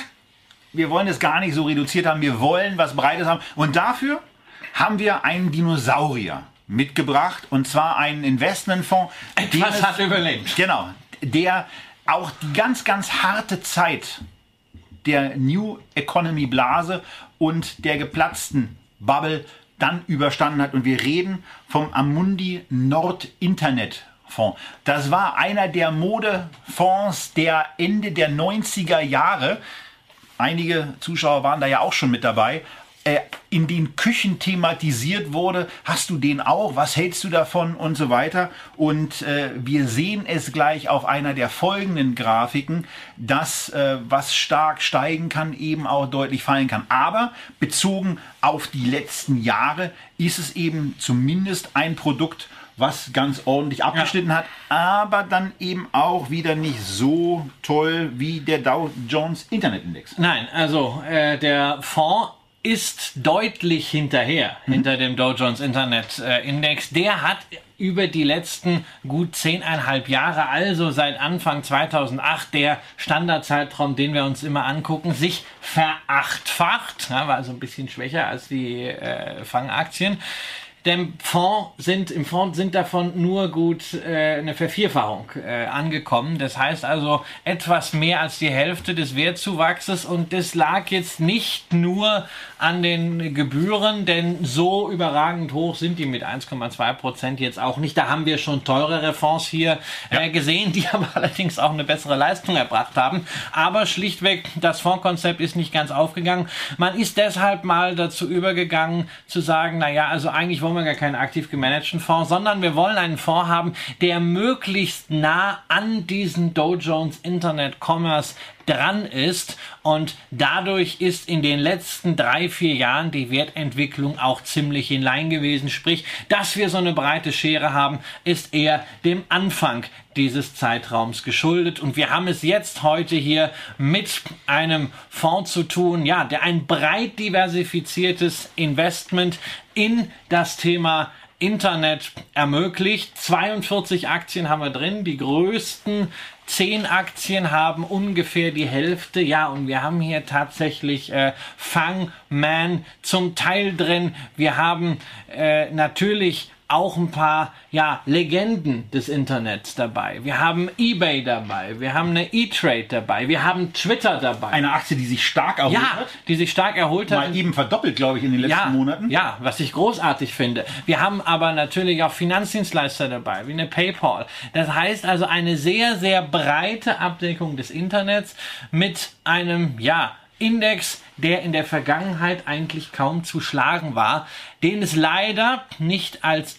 wir wollen es gar nicht so reduziert haben, wir wollen was Breites haben. Und dafür haben wir einen Dinosaurier mitgebracht. Und zwar einen Investmentfonds. Etwas hat überlebt. Genau, der auch die ganz, ganz harte Zeit der New Economy Blase und der geplatzten Bubble dann überstanden hat. Und wir reden vom Amundi Nord Internet Fonds. Das war einer der Modefonds der Ende der 90er Jahre. Einige Zuschauer waren da ja auch schon mit dabei. Äh, in den Küchen thematisiert wurde, hast du den auch, was hältst du davon und so weiter. Und äh, wir sehen es gleich auf einer der folgenden Grafiken, dass äh, was stark steigen kann, eben auch deutlich fallen kann. Aber bezogen auf die letzten Jahre ist es eben zumindest ein Produkt, was ganz ordentlich abgeschnitten hat, aber dann eben auch wieder nicht so toll wie der Dow Jones Internetindex. Nein, also äh, der Fonds ist deutlich hinterher, hinter dem Dow Jones Internet äh, Index. Der hat über die letzten gut zehneinhalb Jahre, also seit Anfang 2008, der Standardzeitraum, den wir uns immer angucken, sich verachtfacht. Ja, war also ein bisschen schwächer als die äh, Fangaktien. Dem Fonds sind, Im Fonds sind davon nur gut äh, eine Vervierfachung äh, angekommen. Das heißt also etwas mehr als die Hälfte des Wertzuwachses und das lag jetzt nicht nur an den Gebühren, denn so überragend hoch sind die mit 1,2 Prozent jetzt auch nicht. Da haben wir schon teurere Fonds hier äh, gesehen, die aber allerdings auch eine bessere Leistung erbracht haben. Aber schlichtweg, das Fondskonzept ist nicht ganz aufgegangen. Man ist deshalb mal dazu übergegangen zu sagen, na ja, also eigentlich wollen wir gar keinen aktiv gemanagten Fonds, sondern wir wollen einen Fonds haben, der möglichst nah an diesen Dow Jones Internet Commerce dran ist und dadurch ist in den letzten drei, vier Jahren die Wertentwicklung auch ziemlich in Line gewesen. Sprich, dass wir so eine breite Schere haben, ist eher dem Anfang dieses Zeitraums geschuldet. Und wir haben es jetzt heute hier mit einem Fonds zu tun, ja, der ein breit diversifiziertes Investment in das Thema Internet ermöglicht. 42 Aktien haben wir drin, die größten Zehn Aktien haben ungefähr die Hälfte. Ja, und wir haben hier tatsächlich äh, Fangman zum Teil drin. Wir haben äh, natürlich auch ein paar ja, Legenden des Internets dabei. Wir haben eBay dabei, wir haben eine E-Trade dabei, wir haben Twitter dabei. Eine Aktie, die sich stark erholt ja, hat. die sich stark erholt hat. Mal eben verdoppelt, glaube ich, in den letzten ja, Monaten. Ja, was ich großartig finde. Wir haben aber natürlich auch Finanzdienstleister dabei, wie eine PayPal. Das heißt also eine sehr, sehr breite Abdeckung des Internets mit einem, ja, Index, der in der Vergangenheit eigentlich kaum zu schlagen war, den es leider nicht als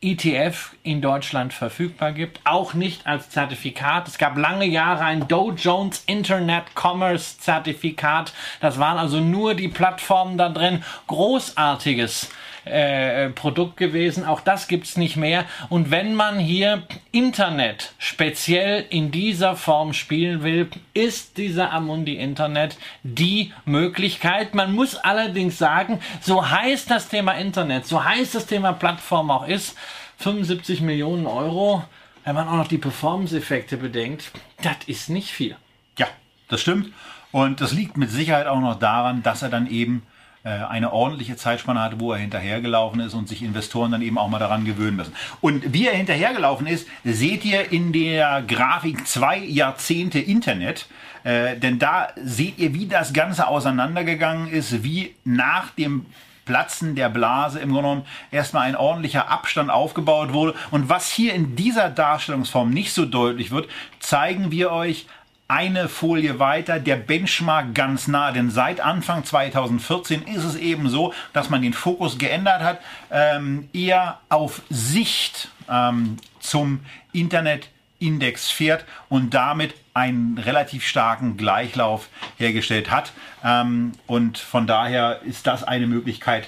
ETF in Deutschland verfügbar gibt, auch nicht als Zertifikat. Es gab lange Jahre ein Dow Jones Internet Commerce Zertifikat. Das waren also nur die Plattformen da drin. Großartiges äh, Produkt gewesen. Auch das gibt's nicht mehr. Und wenn man hier Internet speziell in dieser Form spielen will, ist dieser Amundi Internet die Möglichkeit. Man muss allerdings sagen, so heiß das Thema Internet, so heiß das Thema Plattform auch ist, 75 Millionen Euro, wenn man auch noch die Performance-Effekte bedenkt, das ist nicht viel. Ja, das stimmt. Und das liegt mit Sicherheit auch noch daran, dass er dann eben äh, eine ordentliche Zeitspanne hatte, wo er hinterhergelaufen ist und sich Investoren dann eben auch mal daran gewöhnen müssen. Und wie er hinterhergelaufen ist, seht ihr in der Grafik zwei Jahrzehnte Internet. Äh, denn da seht ihr, wie das Ganze auseinandergegangen ist, wie nach dem Platzen der Blase im Grunde genommen erstmal ein ordentlicher Abstand aufgebaut wurde. Und was hier in dieser Darstellungsform nicht so deutlich wird, zeigen wir euch eine Folie weiter, der Benchmark ganz nah, denn seit Anfang 2014 ist es eben so, dass man den Fokus geändert hat, ähm, eher auf Sicht ähm, zum Internetindex fährt und damit einen relativ starken Gleichlauf hergestellt hat. Ähm, und von daher ist das eine Möglichkeit,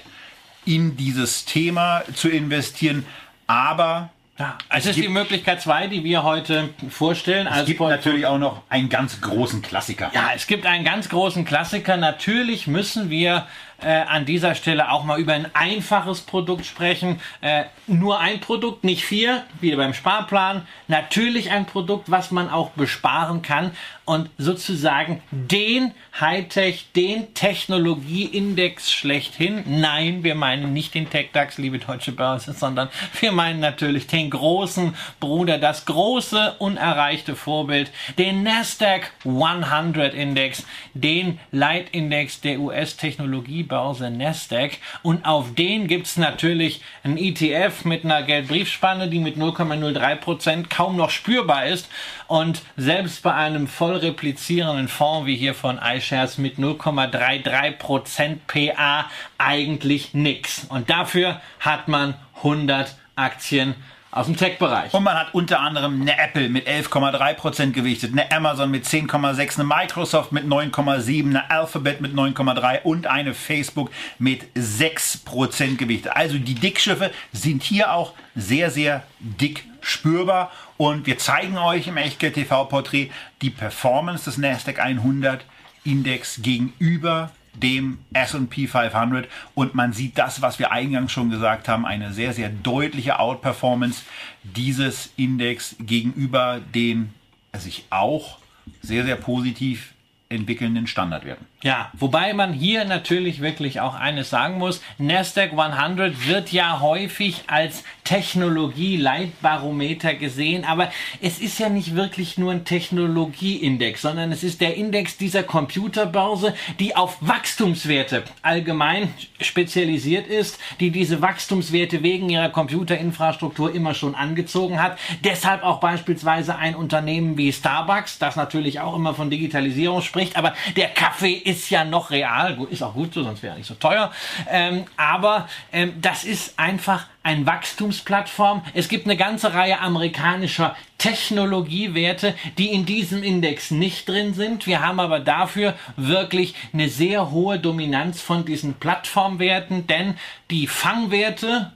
in dieses Thema zu investieren. Aber ja, es, es ist die Möglichkeit zwei, die wir heute vorstellen. Es gibt natürlich auch noch einen ganz großen Klassiker. Ja, es gibt einen ganz großen Klassiker. Natürlich müssen wir äh, an dieser Stelle auch mal über ein einfaches Produkt sprechen. Äh, nur ein Produkt, nicht vier, wie beim Sparplan. Natürlich ein Produkt, was man auch besparen kann und sozusagen den Hightech, den Technologieindex schlechthin. Nein, wir meinen nicht den TechDAX, liebe deutsche Börse, sondern wir meinen natürlich den großen Bruder, das große unerreichte Vorbild, den Nasdaq 100 Index, den Leitindex der US-Technologie Börse Nasdaq und auf den gibt es natürlich ein ETF mit einer Geldbriefspanne, die mit 0,03% kaum noch spürbar ist und selbst bei einem voll replizierenden Fonds wie hier von iShares mit 0,33% PA eigentlich nichts. Und dafür hat man 100 Aktien aus dem Tech-Bereich. Und man hat unter anderem eine Apple mit 11,3% gewichtet, eine Amazon mit 10,6%, eine Microsoft mit 9,7%, eine Alphabet mit 9,3% und eine Facebook mit 6% gewichtet. Also die Dickschiffe sind hier auch sehr, sehr dick spürbar. Und wir zeigen euch im Echtgeld TV Porträt die Performance des Nasdaq 100 Index gegenüber dem S&P 500 und man sieht das, was wir eingangs schon gesagt haben, eine sehr, sehr deutliche Outperformance dieses Index gegenüber den sich auch sehr, sehr positiv entwickelnden Standardwerten. Ja, wobei man hier natürlich wirklich auch eines sagen muss. Nasdaq 100 wird ja häufig als Technologie-Leitbarometer gesehen, aber es ist ja nicht wirklich nur ein Technologieindex, sondern es ist der Index dieser Computerbörse, die auf Wachstumswerte allgemein spezialisiert ist, die diese Wachstumswerte wegen ihrer Computerinfrastruktur immer schon angezogen hat. Deshalb auch beispielsweise ein Unternehmen wie Starbucks, das natürlich auch immer von Digitalisierung spricht, aber der Kaffee ist ja noch real, ist auch gut so, sonst wäre er nicht so teuer. Ähm, aber ähm, das ist einfach ein Wachstumsplattform. Es gibt eine ganze Reihe amerikanischer Technologiewerte, die in diesem Index nicht drin sind. Wir haben aber dafür wirklich eine sehr hohe Dominanz von diesen Plattformwerten, denn die Fangwerte,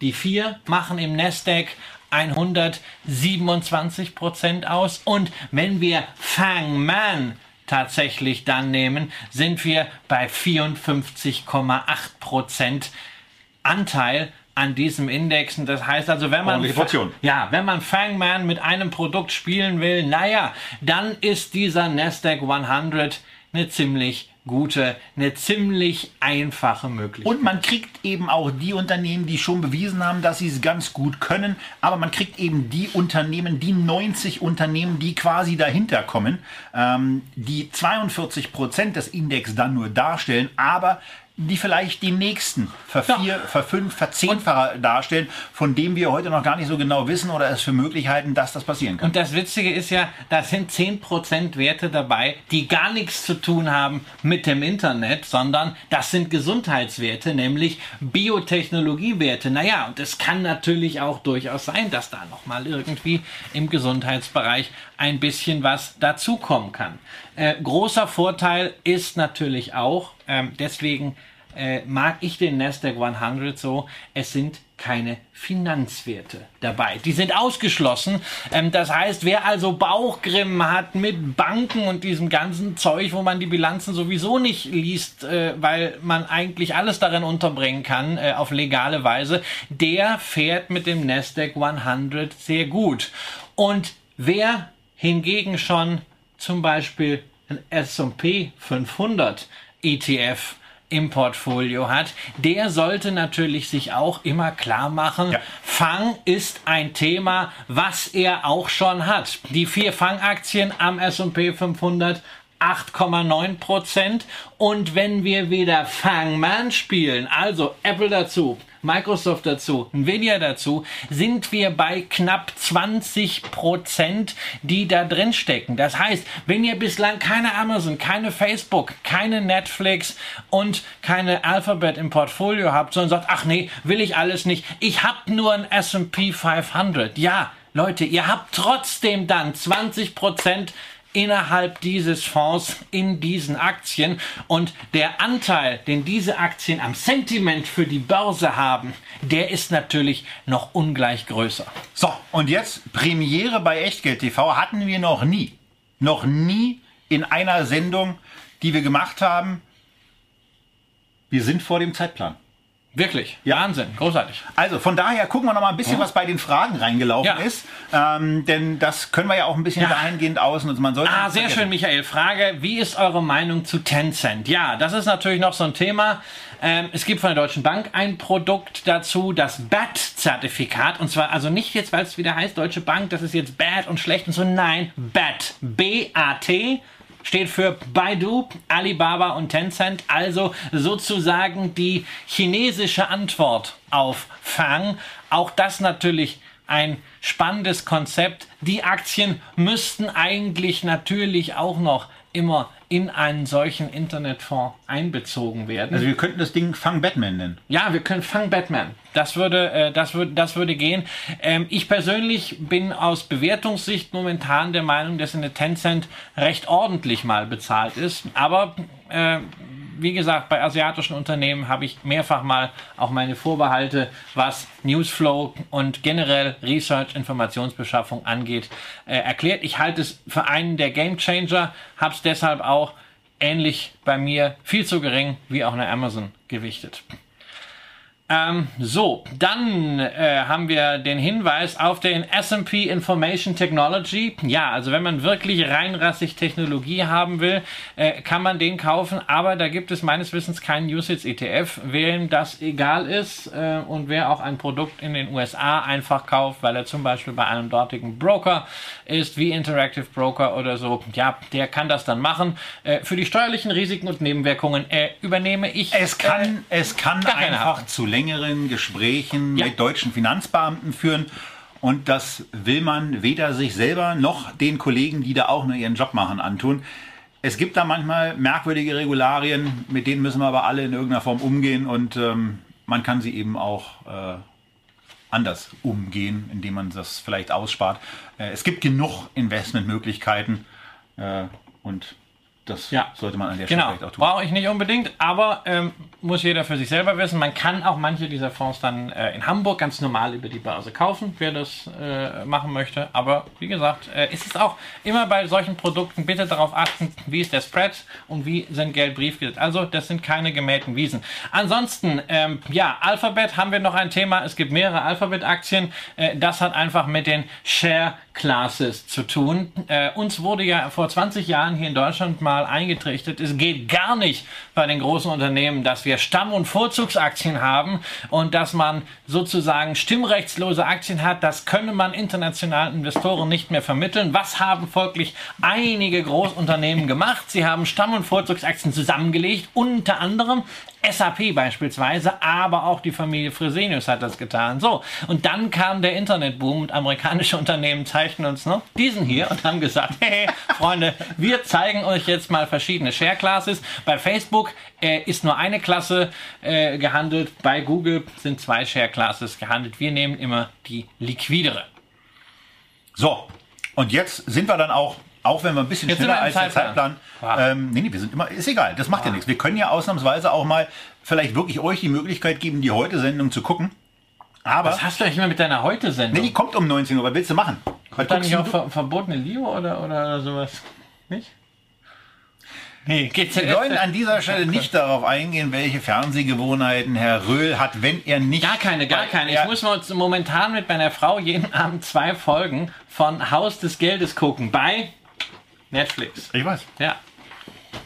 die vier, machen im Nasdaq 127 Prozent aus. Und wenn wir Fangman tatsächlich dann nehmen, sind wir bei 54,8 Prozent Anteil an diesem Index. Und das heißt also, wenn man, ja, wenn man Fangman mit einem Produkt spielen will, naja, dann ist dieser Nasdaq 100 eine ziemlich gute, eine ziemlich einfache Möglichkeit. Und man kriegt eben auch die Unternehmen, die schon bewiesen haben, dass sie es ganz gut können. Aber man kriegt eben die Unternehmen, die 90 Unternehmen, die quasi dahinter kommen, ähm, die 42 Prozent des Index dann nur darstellen, aber die vielleicht die nächsten vervier, verfünf, verzehnfacher darstellen, von dem wir heute noch gar nicht so genau wissen oder es für Möglichkeiten, dass das passieren kann. Und das Witzige ist ja, da sind 10% Werte dabei, die gar nichts zu tun haben mit dem Internet, sondern das sind Gesundheitswerte, nämlich Biotechnologiewerte. Naja, und es kann natürlich auch durchaus sein, dass da nochmal irgendwie im Gesundheitsbereich ein bisschen was dazukommen kann. Äh, großer Vorteil ist natürlich auch, ähm, deswegen äh, mag ich den Nasdaq 100 so, es sind keine Finanzwerte dabei. Die sind ausgeschlossen. Ähm, das heißt, wer also Bauchgrimmen hat mit Banken und diesem ganzen Zeug, wo man die Bilanzen sowieso nicht liest, äh, weil man eigentlich alles darin unterbringen kann äh, auf legale Weise, der fährt mit dem Nasdaq 100 sehr gut. Und wer hingegen schon zum Beispiel ein S&P 500 ETF im Portfolio hat, der sollte natürlich sich auch immer klar machen, Ja. Fang ist ein Thema, was er auch schon hat. Die vier Fang-Aktien am S&P 500 8,9 Prozent. Und wenn wir wieder Fangman spielen, also Apple dazu, Microsoft dazu, Nvidia dazu, sind wir bei knapp 20 Prozent, die da drin stecken. Das heißt, wenn ihr bislang keine Amazon, keine Facebook, keine Netflix und keine Alphabet im Portfolio habt, sondern sagt, ach nee, will ich alles nicht. Ich hab nur ein S&P 500. Ja, Leute, ihr habt trotzdem dann 20 Prozent innerhalb dieses Fonds in diesen Aktien und der Anteil, den diese Aktien am Sentiment für die Börse haben, der ist natürlich noch ungleich größer. So, und jetzt Premiere bei Echtgeld TV hatten wir noch nie. Noch nie in einer Sendung, die wir gemacht haben. Wir sind vor dem Zeitplan. Wirklich, Wahnsinn, großartig. Also von daher gucken wir noch mal ein bisschen, was bei den Fragen reingelaufen Ja. ist. Ähm, denn das können wir ja auch ein bisschen Ja. dahingehend ausnutzen. Man sollte Ah, sehr vergessen. schön, Michael. Frage, wie ist eure Meinung zu Tencent? Ja, das ist natürlich noch so ein Thema. Ähm, es gibt von der Deutschen Bank ein Produkt dazu, das BAT-Zertifikat. Und zwar also nicht jetzt, weil es wieder heißt, Deutsche Bank, das ist jetzt bad und schlecht und so. Nein, BAT. B-A-T steht für Baidu, Alibaba und Tencent, also sozusagen die chinesische Antwort auf Fang. Auch das natürlich ein spannendes Konzept. Die Aktien müssten eigentlich natürlich auch noch immer in einen solchen Internetfonds einbezogen werden. Also wir könnten das Ding Fang Batman nennen. Ja, wir können Fang Batman. Das würde, äh, das würde, das würde gehen. Ähm, ich persönlich bin aus Bewertungssicht momentan der Meinung, dass eine Tencent recht ordentlich mal bezahlt ist. Aber äh, wie gesagt, bei asiatischen Unternehmen habe ich mehrfach mal auch meine Vorbehalte, was Newsflow und generell Research, Informationsbeschaffung angeht, äh, erklärt. Ich halte es für einen der Gamechanger, habe es deshalb auch ähnlich bei mir viel zu gering wie auch eine Amazon gewichtet. Ähm, so, dann äh, haben wir den Hinweis auf den S&P Information Technology. Ja, also wenn man wirklich reinrassig Technologie haben will, äh, kann man den kaufen, aber da gibt es meines Wissens keinen Usage ETF. Wem das egal ist äh, und wer auch ein Produkt in den USA einfach kauft, weil er zum Beispiel bei einem dortigen Broker ist, wie Interactive Broker oder so, ja, der kann das dann machen. Äh, für die steuerlichen Risiken und Nebenwirkungen äh, übernehme ich. Es kann, es kann einfach zu längeren Gesprächen Ja. mit deutschen Finanzbeamten führen. Und das will man weder sich selber noch den Kollegen, die da auch nur ihren Job machen, antun. Es gibt da manchmal merkwürdige Regularien, mit denen müssen wir aber alle in irgendeiner Form umgehen und ähm, man kann sie eben auch äh, anders umgehen, indem man das vielleicht ausspart. Äh, es gibt genug Investmentmöglichkeiten äh, und das Ja. sollte man an der Stelle Genau, vielleicht auch tun. brauche ich nicht unbedingt, aber ähm, muss jeder für sich selber wissen. Man kann auch manche dieser Fonds dann äh, in Hamburg ganz normal über die Börse kaufen, wer das äh, machen möchte. Aber wie gesagt, äh, ist es auch immer bei solchen Produkten bitte darauf achten, wie ist der Spread und wie sind Geldbriefgesetze. Also das sind keine gemähten Wiesen. Ansonsten, ähm, ja, Alphabet haben wir noch ein Thema. Es gibt mehrere Alphabet-Aktien. Äh, das hat einfach mit den Share Classes zu tun. Äh, uns wurde ja vor 20 Jahren hier in Deutschland mal eingetrichtert, es geht gar nicht bei den großen Unternehmen, dass wir Stamm- und Vorzugsaktien haben und dass man sozusagen stimmrechtslose Aktien hat. Das könne man internationalen Investoren nicht mehr vermitteln. Was haben folglich einige Großunternehmen gemacht? Sie haben Stamm- und Vorzugsaktien zusammengelegt, unter anderem SAP beispielsweise, aber auch die Familie Fresenius hat das getan. So, und dann kam der Internetboom und amerikanische Unternehmen zeigten uns noch diesen hier und haben gesagt, hey, Freunde, wir zeigen euch jetzt mal verschiedene Share Classes. Bei Facebook äh, ist nur eine Klasse äh, gehandelt, bei Google sind zwei Share Classes gehandelt. Wir nehmen immer die liquidere. So, und jetzt sind wir dann auch auch wenn wir ein bisschen Jetzt schneller als der Zeitplan. Zeitplan. Ah. Ähm, nee, nee, wir sind immer, ist egal, das macht ja nichts. Wir können ja ausnahmsweise auch mal vielleicht wirklich euch die Möglichkeit geben, die heute Sendung zu gucken. Aber, Was hast du eigentlich immer mit deiner Heute-Sendung? nee, die kommt um 19 Uhr, was willst du machen? Dann guckst nicht auch ver verbotene Liebe oder, oder, sowas? Nicht? Nee, geht's Wir wollen an dieser Stelle nicht darauf eingehen, welche Fernsehgewohnheiten Herr Röhl hat, wenn er nicht... Gar keine, gar keine. Ich muss mal momentan mit meiner Frau jeden Abend zwei Folgen von Haus des Geldes gucken bei Netflix. ich weiß. Ja.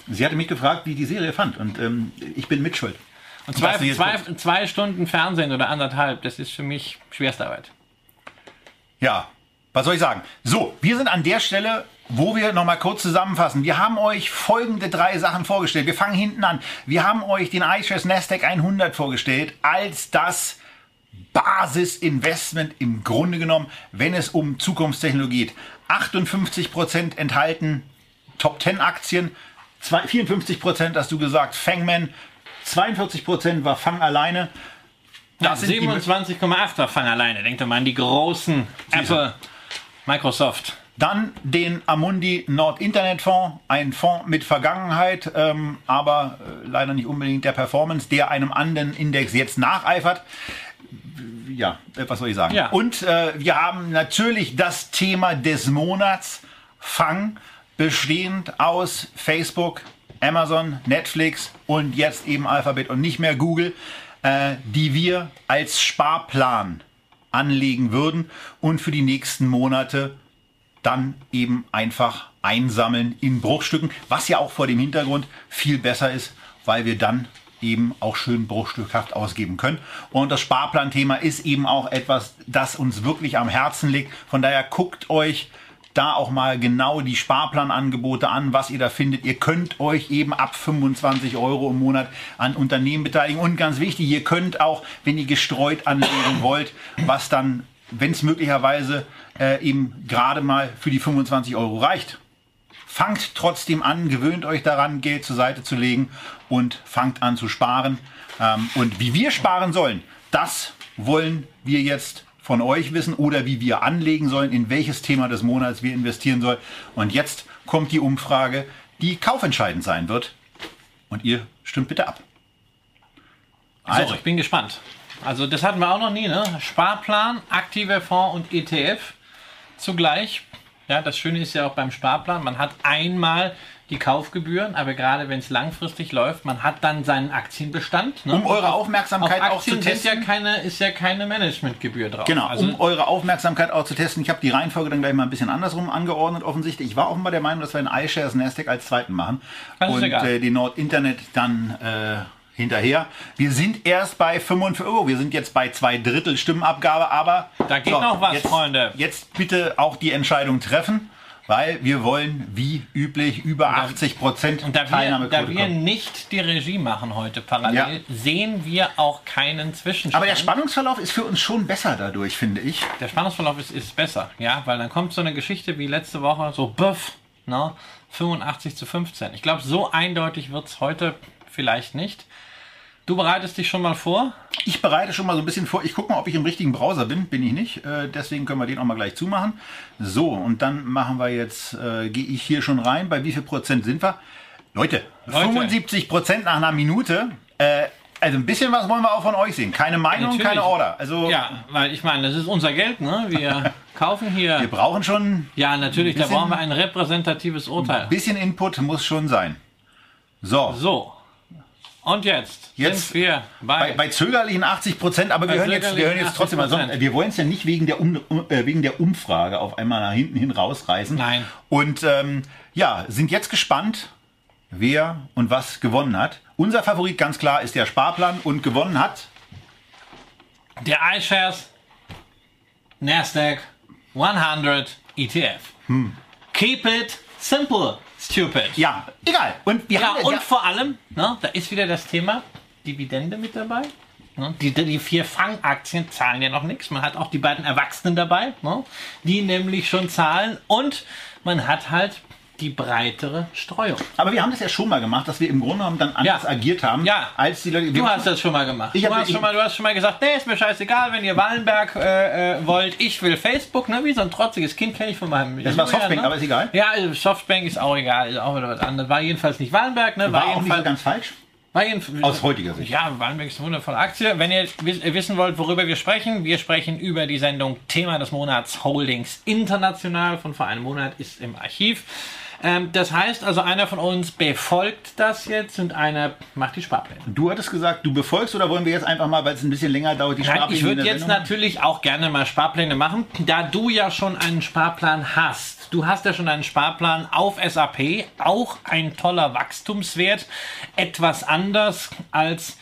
Sie hatte mich gefragt, wie die Serie fand und ähm, ich bin mitschuld. Und zwei, zwei, zwei Stunden Fernsehen oder anderthalb, das ist für mich schwerste Arbeit. Ja, was soll ich sagen? So, wir sind an der Stelle, wo wir nochmal kurz zusammenfassen. Wir haben euch folgende drei Sachen vorgestellt. Wir fangen hinten an. Wir haben euch den iShares Nasdaq 100 vorgestellt als das Basisinvestment im Grunde genommen, wenn es um Zukunftstechnologie geht. 58% enthalten Top 10 Aktien, zwei- 54% hast du gesagt Fangman, 42% war Fang alleine. Das die- 27,8 war Fang alleine. Denkt mal an die großen Apple, Microsoft. Dann den Amundi Nord Internet Fonds, ein Fonds mit Vergangenheit, ähm, aber äh, leider nicht unbedingt der Performance, der einem anderen Index jetzt nacheifert. Ja, äh, was soll ich sagen? Ja. Und äh, wir haben natürlich das Thema des Monats Fang, bestehend aus Facebook, Amazon, Netflix und jetzt eben Alphabet und nicht mehr Google, äh, die wir als Sparplan anlegen würden und für die nächsten Monate dann eben einfach einsammeln in Bruchstücken, was ja auch vor dem Hintergrund viel besser ist, weil wir dann eben auch schön bruchstückhaft ausgeben können. Und das Sparplanthema ist eben auch etwas, das uns wirklich am Herzen liegt. Von daher guckt euch da auch mal genau die Sparplanangebote an, was ihr da findet. Ihr könnt euch eben ab 25 Euro im Monat an Unternehmen beteiligen. Und ganz wichtig, ihr könnt auch, wenn ihr gestreut anlegen wollt, was dann, wenn es möglicherweise äh, eben gerade mal für die 25 Euro reicht, fangt trotzdem an, gewöhnt euch daran, Geld zur Seite zu legen und fangt an zu sparen. Ähm, und wie wir sparen sollen, das wollen wir jetzt von euch wissen oder wie wir anlegen sollen, in welches Thema des Monats wir investieren sollen. Und jetzt kommt die Umfrage, die kaufentscheidend sein wird. Und ihr stimmt bitte ab. Also, ich bin gespannt. Also, das hatten wir auch noch nie, ne? Sparplan, aktiver Fonds und ETF zugleich. Ja, das Schöne ist ja auch beim Sparplan, man hat einmal die Kaufgebühren, aber gerade wenn es langfristig läuft, man hat dann seinen Aktienbestand. Ne? Um eure Auf- Aufmerksamkeit auf auch zu Aktien sind ja testen. keine, ist ja keine Managementgebühr drauf. Genau, Also, um eure Aufmerksamkeit auch zu testen. Ich habe die Reihenfolge dann gleich mal ein bisschen andersrum angeordnet, offensichtlich. Ich war offenbar der Meinung, dass wir den iShares Nasdaq als zweiten machen. Ist und egal. äh, die Nord Internet dann äh, hinterher. Wir sind erst bei 45 Euro. Wir sind jetzt bei zwei Drittel Stimmenabgabe, aber Da geht noch was, jetzt, Freunde. Jetzt bitte auch die Entscheidung treffen, weil wir wollen wie üblich über 80 Prozent und da wir, Teilnahmequote da wir kommen. nicht die Regie machen heute parallel, Ja. sehen wir auch keinen Zwischenstand. Aber der Spannungsverlauf ist für uns schon besser dadurch, finde ich. Der Spannungsverlauf ist, ist besser, ja, weil dann kommt so eine Geschichte wie letzte Woche, so buff, ne, 85 zu 15. Ich glaube, so eindeutig wird es heute vielleicht nicht. Du bereitest dich schon mal vor? Ich bereite schon mal so ein bisschen vor. Ich gucke mal, ob ich im richtigen Browser bin. Bin ich nicht. Äh, deswegen können wir den auch mal gleich zumachen. So, und dann machen wir jetzt, äh, gehe ich hier schon rein. Bei wie viel Prozent sind wir? Leute, Leute. 75 Prozent nach einer Minute. Äh, Also ein bisschen was wollen wir auch von euch sehen. Keine Meinung, Natürlich. keine Order. Also Ja, weil ich meine, das ist unser Geld, ne? Wir kaufen hier. wir brauchen schon Ja, natürlich, da bisschen- brauchen wir ein repräsentatives Urteil. ein bisschen Input, muss schon sein. So, So. Und jetzt, Jetzt sind wir bei, bei, bei zögerlichen 80 Prozent, aber wir hören jetzt, wir hören jetzt trotzdem mal, so, 80%. wir wollen es ja nicht wegen der, um, äh, wegen der Umfrage auf einmal nach hinten hin rausreißen. Nein. Und ähm, ja, sind jetzt gespannt, wer und was gewonnen hat. Unser Favorit ganz klar ist der Sparplan und gewonnen hat der iShares Nasdaq 100 ETF. Keep it simple, stupid. Ja, egal. Und wir Ja, haben und ja, vor allem, ne, da ist wieder das Thema Dividende mit dabei. Ne, die, die vier Fangaktien zahlen ja noch nichts. Man hat auch die beiden Erwachsenen dabei, ne, die nämlich schon zahlen. Und man hat halt die breitere Streuung. aber wir haben das ja schon mal gemacht, dass wir im Grunde genommen dann anders Ja. agiert haben, Ja. als die Leute. Du hast das schon mal gemacht. Ich du, hast schon mal, du hast schon mal gesagt, nee, ist mir scheißegal, wenn ihr Wallenberg äh, äh, wollt. Ich will Facebook, ne? Wie so ein trotziges Kind kenne ich von meinem. Das war Softbank, ne? aber ist egal. Ja, also Softbank ist auch egal, ist auch wieder was anderes. War jedenfalls nicht Wallenberg, ne? war auch nicht so ganz falsch. war Aus heutiger Sicht. Ja, Wallenberg ist eine wundervolle Aktie. Wenn ihr äh, wissen wollt, worüber wir sprechen, wir sprechen über die Sendung Thema des Monats Holdings International von vor einem Monat, ist im Archiv. Ähm, das heißt also, einer von uns befolgt das jetzt und einer macht die Sparpläne. Du hattest gesagt, du befolgst oder wollen wir jetzt einfach mal, weil es ein bisschen länger dauert, die Nein, Sparpläne ich würde jetzt Sendung? natürlich auch gerne mal Sparpläne machen, da du ja schon einen Sparplan hast. Du hast ja schon einen Sparplan auf SAP, auch ein toller Wachstumswert, etwas anders als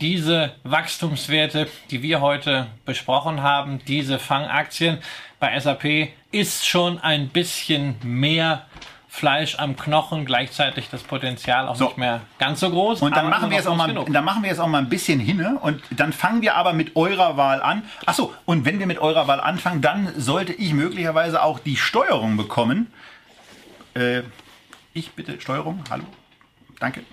diese Wachstumswerte, die wir heute besprochen haben, diese Fangaktien bei SAP ist schon ein bisschen mehr Fleisch am Knochen, gleichzeitig das Potenzial auch So. nicht mehr ganz so groß. Und dann machen, wir jetzt auch mal, genug. dann machen wir jetzt auch mal ein bisschen hinne und dann fangen wir aber mit eurer Wahl an. Achso, und wenn wir mit eurer Wahl anfangen, dann sollte ich möglicherweise auch die Steuerung bekommen. Äh, ich bitte Steuerung, hallo, danke.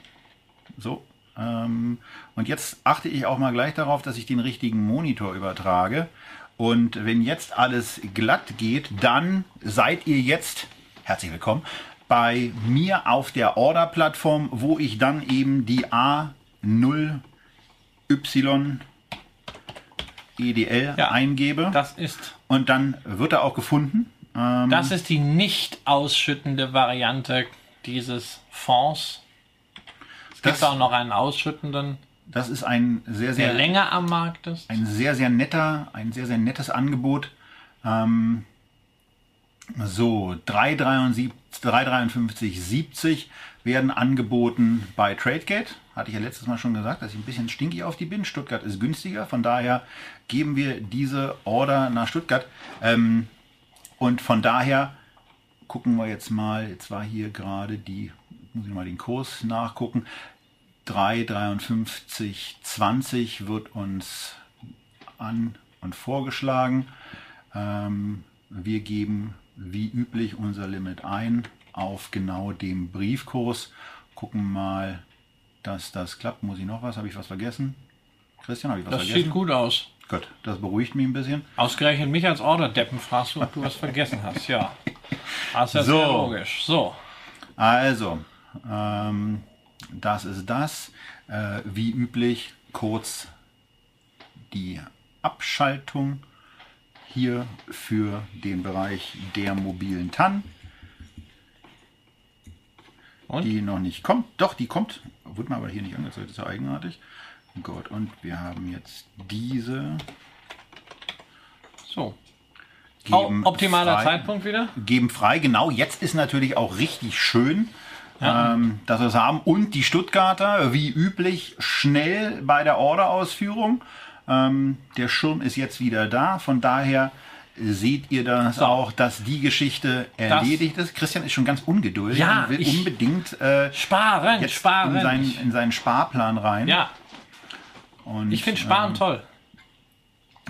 So, ähm, und jetzt achte ich auch mal gleich darauf, dass ich den richtigen Monitor übertrage. Und wenn jetzt alles glatt geht, dann seid ihr jetzt, herzlich willkommen, bei mir auf der Order-Plattform, wo ich dann eben die A0Y EDL Ja. eingebe. Das ist Und dann wird er auch gefunden. Ähm, Das ist die nicht ausschüttende Variante dieses Fonds. Es gibt Das- auch noch einen ausschüttenden, das ist ein sehr, der sehr länger am Markt ist. ein sehr, sehr netter, ein sehr, sehr nettes Angebot. Ähm, so, 3,73 3,53,70 werden angeboten bei Tradegate. Hatte ich ja letztes Mal schon gesagt, dass ich ein bisschen stinkig auf die bin. Stuttgart ist günstiger, von daher geben wir diese Order nach Stuttgart. Ähm, und von daher gucken wir jetzt mal, jetzt war hier gerade die, muss ich mal den Kurs nachgucken, 3,53,20 wird uns an und vorgeschlagen. Ähm, wir geben wie üblich unser Limit ein auf genau dem Briefkurs. Gucken mal, dass das klappt. Muss ich noch was? Habe ich was vergessen? Christian, habe ich was Das vergessen? sieht gut aus. Gut, das beruhigt mich ein bisschen. Ausgerechnet mich als Orderdeppen fragst du, ob du was vergessen hast. Ja. Das ist ja So. sehr logisch. So. Also, ähm, das ist das. Äh, wie üblich kurz die Abschaltung hier für den Bereich der mobilen TAN. Und? Die noch nicht kommt. Doch, die kommt. Wird mir aber hier nicht angezeigt, das ist ja eigenartig. Gut, und wir haben jetzt diese. So. Geben optimaler frei. Zeitpunkt wieder. geben frei. Genau, jetzt ist natürlich auch richtig schön, ähm, dass wir es haben. Und die Stuttgarter, wie üblich, schnell bei der Orderausführung. Ähm, der Schirm ist jetzt wieder da. Von daher seht ihr das So. auch, dass die Geschichte erledigt ist. Christian ist schon ganz ungeduldig Ja, und will unbedingt äh, Sparen, jetzt sparen. in, seinen, in seinen Sparplan rein. ja, Und, ich finde Sparen ähm, toll.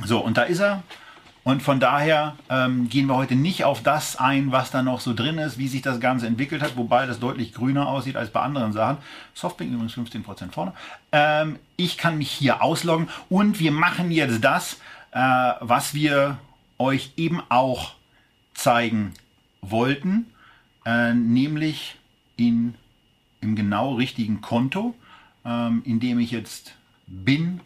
so, und da ist er. Und von daher ähm, gehen wir heute nicht auf das ein, was da noch so drin ist, wie sich das Ganze entwickelt hat, wobei das deutlich grüner aussieht als bei anderen Sachen. Softbank übrigens 15% vorne. Ähm, ich kann mich hier ausloggen und wir machen jetzt das, äh, was wir euch eben auch zeigen wollten, äh, nämlich in, im genau richtigen Konto, ähm, in dem ich jetzt bin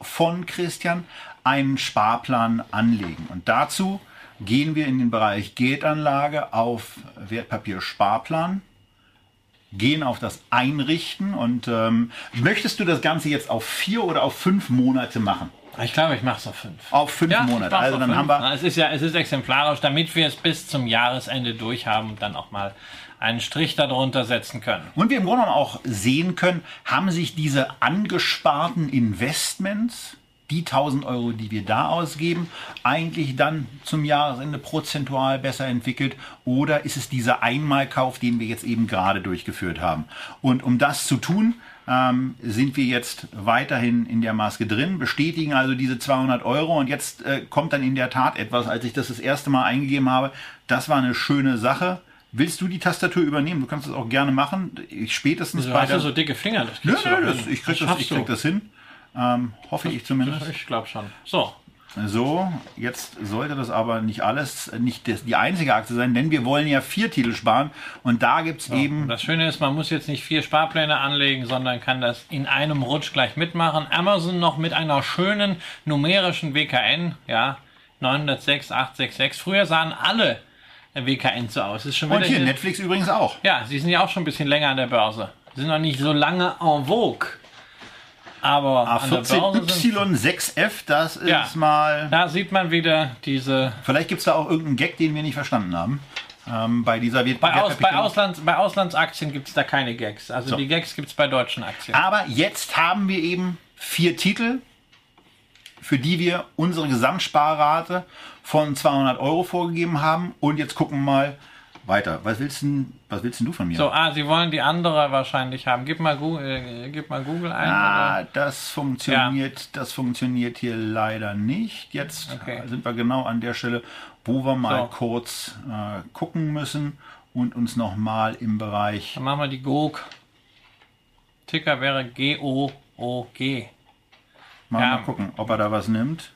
von Christian einen Sparplan anlegen. Und dazu gehen wir in den Bereich Geldanlage auf Wertpapier-Sparplan, gehen auf das Einrichten und ähm, möchtest du das Ganze jetzt auf vier oder auf fünf Monate machen? Ich glaube, ich mache es auf fünf. Auf fünf Ja, Monate. Also dann fünf. haben wir Na, Es ist ja, es ist exemplarisch, damit wir es bis zum Jahresende durchhaben und dann auch mal einen Strich darunter setzen können. Und wir im Grunde auch sehen können, haben sich diese angesparten Investments, die 1000 Euro, die wir da ausgeben, eigentlich dann zum Jahresende prozentual besser entwickelt oder ist es dieser Einmalkauf, den wir jetzt eben gerade durchgeführt haben? Und um das zu tun, ähm, sind wir jetzt weiterhin in der Maske drin, bestätigen also diese 200 Euro und jetzt äh, kommt dann in der Tat etwas, als ich das das erste Mal eingegeben habe, das war eine schöne Sache. Willst du die Tastatur übernehmen? Du kannst das auch gerne machen. Ich spätestens Wieso bei hast du so dicke Finger? Das Nö, nö, das, ich krieg das, ich krieg das hin. Ähm, hoffe ich zumindest. Ich glaube schon. So, So, jetzt sollte das aber nicht alles, nicht das, die einzige Aktie sein, denn wir wollen ja vier Titel sparen und da gibt's eben, Und das Schöne ist, man muss jetzt nicht vier Sparpläne anlegen, sondern kann das in einem Rutsch gleich mitmachen. Amazon noch mit einer schönen numerischen WKN, ja, 906, 866. Früher sahen alle WKN so aus. Ist schon und wieder hier hier- Netflix übrigens auch. Ja, sie sind ja auch schon ein bisschen länger an der Börse. Sie sind noch nicht so lange en vogue. Aber an der Börse sind, A14Y6F, das ist Ja. mal, da sieht man wieder diese vielleicht gibt's da auch irgendeinen Gag, den wir nicht verstanden haben. Ähm, bei dieser Wert Bei, Aus, bei. Auslands, bei Auslandsaktien gibt es da keine Gags. Also So. die Gags gibt es bei deutschen Aktien. Aber jetzt haben wir eben vier Titel, für die wir unsere Gesamtsparrate von 200 Euro vorgegeben haben. Und jetzt gucken wir mal weiter. Was willst, denn, was willst denn du von mir? So, ah, Sie wollen die andere wahrscheinlich haben. Gib mal, Gu äh, gib mal Google ein. Ah, oder? das funktioniert, das funktioniert hier leider nicht. Jetzt Okay. sind wir genau an der Stelle, wo wir mal So. kurz äh, gucken müssen und uns nochmal im Bereich. Dann machen wir die GOG. Ticker wäre G-O-O-G. Mal, Ja. mal gucken, ob er da was nimmt.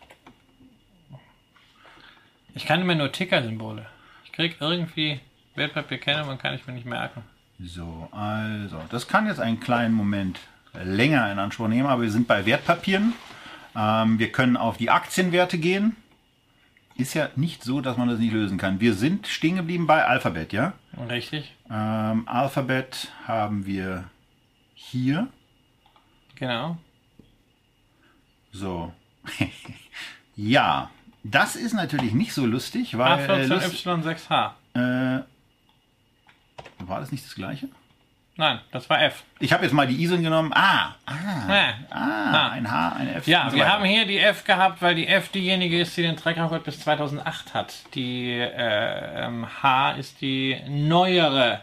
Ich kann immer nur Ticker-Symbole. Ich krieg irgendwie Wertpapierkennung, kann ich mir nicht merken. So, also, das kann jetzt einen kleinen Moment länger in Anspruch nehmen, aber wir sind bei Wertpapieren. Ähm, wir können auf die Aktienwerte gehen. Ist ja nicht so, dass man das nicht lösen kann. Wir sind stehen geblieben bei Alphabet, ja? Richtig? Ähm, Alphabet haben wir hier. Genau. So. ja, das ist natürlich nicht so lustig, weil. Äh, lust, A14Y6H. äh, war das nicht das gleiche? Nein, das war F. Ich habe jetzt mal die ISO genommen. Ah, ah, Ja. ah, ein H, ein F. Ja, so wir haben hier die F gehabt, weil die F diejenige ist, die den Track-Record bis 2008 hat. Die äh, ähm, H ist die neuere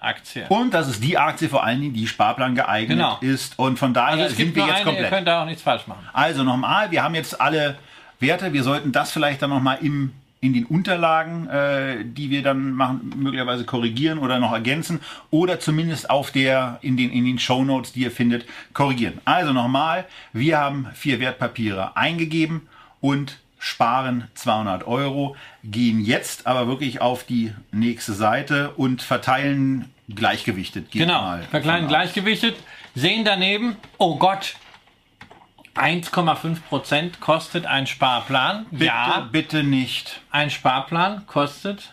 Aktie. Und das ist die Aktie vor allen Dingen, die Sparplan geeignet Genau. ist. Und von daher Also sind wir jetzt eine, ihr komplett. könnt da auch nichts falsch machen. Also nochmal, wir haben jetzt alle Werte. Wir sollten das vielleicht dann nochmal im in den Unterlagen, äh, die wir dann machen, möglicherweise korrigieren oder noch ergänzen oder zumindest auf der in den in den Show Notes, die ihr findet, korrigieren. Also nochmal, wir haben vier Wertpapiere eingegeben und sparen 200 Euro, gehen jetzt aber wirklich auf die nächste Seite und verteilen gleichgewichtet. Genau, aus. gleichgewichtet, sehen daneben, oh Gott, 1,5% kostet ein Sparplan. Bitte, ja, bitte nicht. ein Sparplan kostet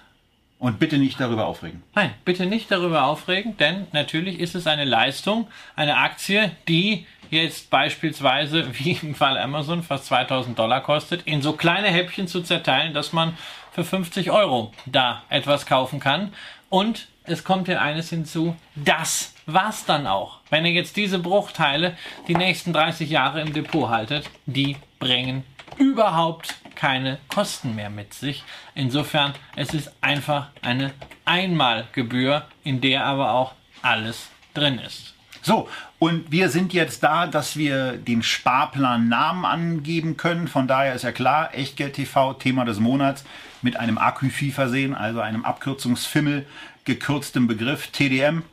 Und bitte nicht darüber aufregen. Nein, bitte nicht darüber aufregen, denn natürlich ist es eine Leistung, eine Aktie, die jetzt beispielsweise, wie im Fall Amazon, fast 2000 Dollar kostet, in so kleine Häppchen zu zerteilen, dass man für 50 Euro da etwas kaufen kann. Und es kommt ja eines hinzu, das war's dann auch. Wenn ihr jetzt diese Bruchteile die nächsten 30 Jahre im Depot haltet, die bringen überhaupt keine Kosten mehr mit sich. Insofern, es ist einfach eine Einmalgebühr, in der aber auch alles drin ist. So, und wir sind jetzt da, dass wir den Sparplan Namen angeben können. Von daher ist ja klar, Echtgeld TV, Thema des Monats, mit einem Aküfi versehen, also einem Abkürzungsfimmel, gekürztem Begriff, TDM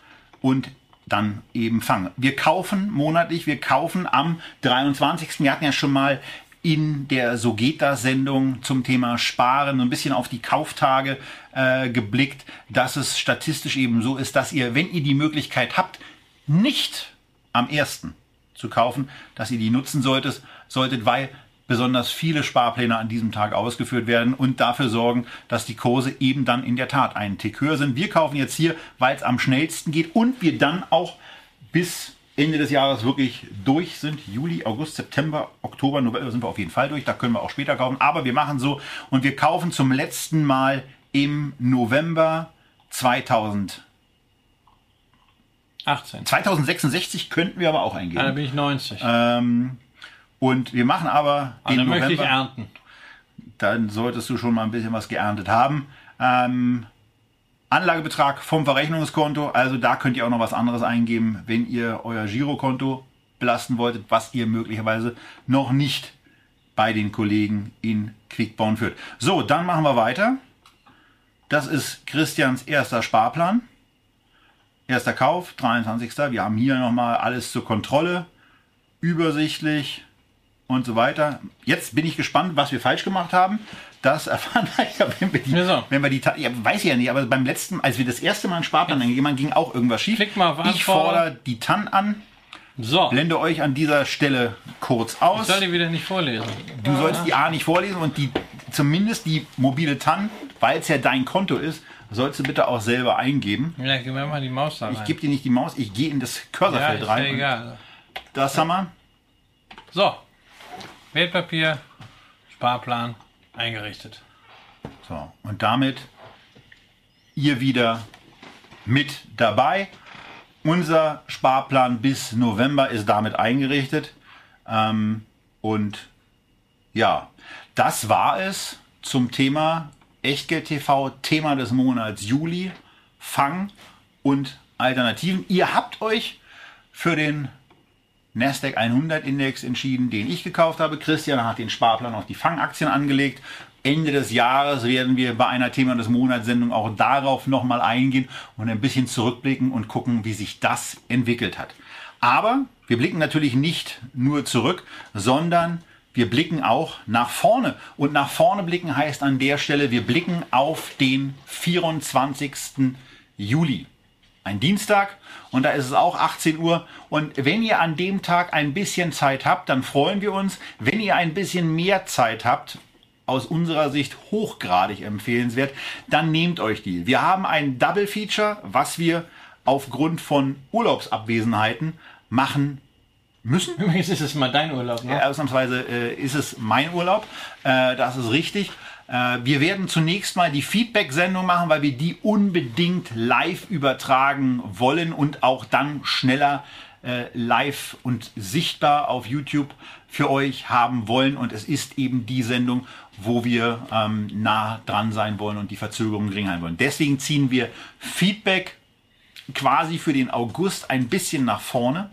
und dann eben Fang. Wir kaufen monatlich, wir kaufen am 23. Wir hatten ja schon mal in der So geht das Sendung zum Thema Sparen ein bisschen auf die Kauftage äh, geblickt, dass es statistisch eben so ist, dass ihr, wenn ihr die Möglichkeit habt, nicht am ersten zu kaufen, dass ihr die nutzen solltet, solltet, weil besonders viele Sparpläne an diesem Tag ausgeführt werden und dafür sorgen, dass die Kurse eben dann in der Tat einen Tick höher sind. Wir kaufen jetzt hier, weil es am schnellsten geht und wir dann auch bis Ende des Jahres wirklich durch sind. Juli, August, September, Oktober, November sind wir auf jeden Fall durch. Da können wir auch später kaufen. Aber wir machen so und wir kaufen zum letzten Mal im November 2000. 18. 2066 könnten wir aber auch eingeben. Ja, dann bin ich 90. Ähm, und wir machen aber Ah, den dann möchte ich November. ernten. Dann solltest du schon mal ein bisschen was geerntet haben. Ähm, Anlagebetrag vom Verrechnungskonto, also da könnt ihr auch noch was anderes eingeben, wenn ihr euer Girokonto belasten wolltet, was ihr möglicherweise noch nicht bei den Kollegen in Quickborn führt. So, dann machen wir weiter. Das ist Christians erster Sparplan. Erster Kauf, 23. Wir haben hier nochmal alles zur Kontrolle. Übersichtlich und so weiter. Jetzt bin ich gespannt, was wir falsch gemacht haben. Das erfahren wir ja, wenn wir die, Wieso? wenn wir die, ja, weiß ich ja nicht, aber beim letzten, als wir das erste Mal einen Sparplan eingegeben haben, ging auch irgendwas schief. Klick mal auf ich fordere die TAN an, So, blende euch an dieser Stelle kurz aus. soll die wieder nicht vorlesen. Du sollst die A nicht vorlesen und die zumindest die mobile TAN, weil es ja dein Konto ist, sollst du bitte auch selber eingeben. Ja, gib mir mal die Maus da rein. Ich gebe dir nicht die Maus, ich gehe in das ja, Cursorfeld ist rein. ja egal. Das haben wir. So, Wertpapier, Sparplan eingerichtet. So, und damit ihr wieder mit dabei. Unser Sparplan bis November ist damit eingerichtet. Ähm, und ja, das war es zum Thema Echtgeld TV, Thema des Monats Juli, Fang und Alternativen. Ihr habt euch für den Nasdaq 100 Index entschieden, den ich gekauft habe. Christian hat den Sparplan auf die Fangaktien angelegt. Ende des Jahres werden wir bei einer Thema des Monats Sendung auch darauf nochmal eingehen und ein bisschen zurückblicken und gucken, wie sich das entwickelt hat. Aber wir blicken natürlich nicht nur zurück, sondern wir blicken auch nach vorne. Und nach vorne blicken heißt an der Stelle, wir blicken auf den 24. Juli ein Dienstag und da ist es auch 18 Uhr. Und wenn ihr an dem Tag ein bisschen Zeit habt, dann freuen wir uns. Wenn ihr ein bisschen mehr Zeit habt, aus unserer Sicht hochgradig empfehlenswert, dann nehmt euch die. Wir haben ein Double Feature, was wir aufgrund von Urlaubsabwesenheiten machen müssen. Übrigens ist es mal dein Urlaub, ne? Ja, ausnahmsweise äh, ist es mein Urlaub. Äh, das ist richtig. Äh, wir werden zunächst mal die Feedback-Sendung machen, weil wir die unbedingt live übertragen wollen und auch dann schneller äh, live und sichtbar auf YouTube für euch haben wollen. Und es ist eben die Sendung, wo wir ähm, nah dran sein wollen und die Verzögerung gering halten wollen. Deswegen ziehen wir Feedback quasi für den August ein bisschen nach vorne.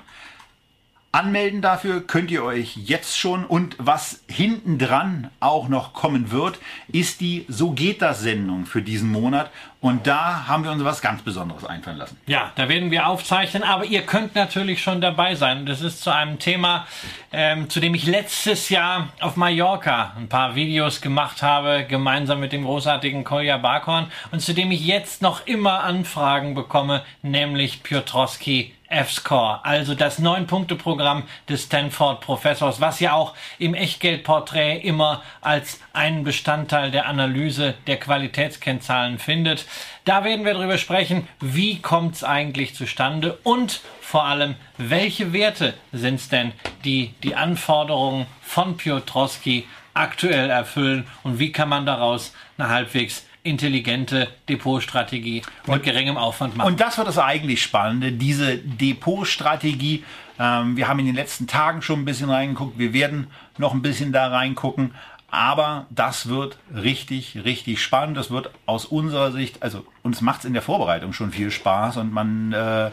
Anmelden dafür könnt ihr euch jetzt schon und was hinten dran auch noch kommen wird, ist die So geht das Sendung für diesen Monat und da haben wir uns was ganz Besonderes einfallen lassen. Ja, da werden wir aufzeichnen, aber ihr könnt natürlich schon dabei sein. Das ist zu einem Thema, ähm, zu dem ich letztes Jahr auf Mallorca ein paar Videos gemacht habe, gemeinsam mit dem großartigen Kolja Barkhorn und zu dem ich jetzt noch immer Anfragen bekomme, nämlich Piotrowski F-Score, also das Neun-Punkte-Programm des Stanford-Professors, was ja auch im Echtgeldporträt immer als einen Bestandteil der Analyse der Qualitätskennzahlen findet. Da werden wir darüber sprechen, wie kommt es eigentlich zustande und vor allem, welche Werte sind es denn, die die Anforderungen von Piotrowski aktuell erfüllen und wie kann man daraus eine halbwegs intelligente Depotstrategie mit geringem Aufwand machen. Und das wird das eigentlich Spannende, diese Depotstrategie. Ähm, wir haben in den letzten Tagen schon ein bisschen reingeguckt, wir werden noch ein bisschen da reingucken. Aber das wird richtig, richtig spannend. Das wird aus unserer Sicht, also uns macht es in der Vorbereitung schon viel Spaß und man, äh,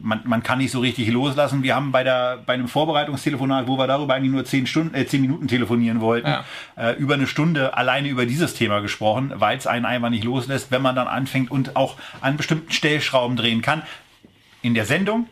man, man kann nicht so richtig loslassen. Wir haben bei, der, bei einem Vorbereitungstelefonat, wo wir darüber eigentlich nur zehn, Stunden, äh, zehn Minuten telefonieren wollten, Ja. äh, über eine Stunde alleine über dieses Thema gesprochen, weil es einen einfach nicht loslässt, wenn man dann anfängt und auch an bestimmten Stellschrauben drehen kann. In der Sendung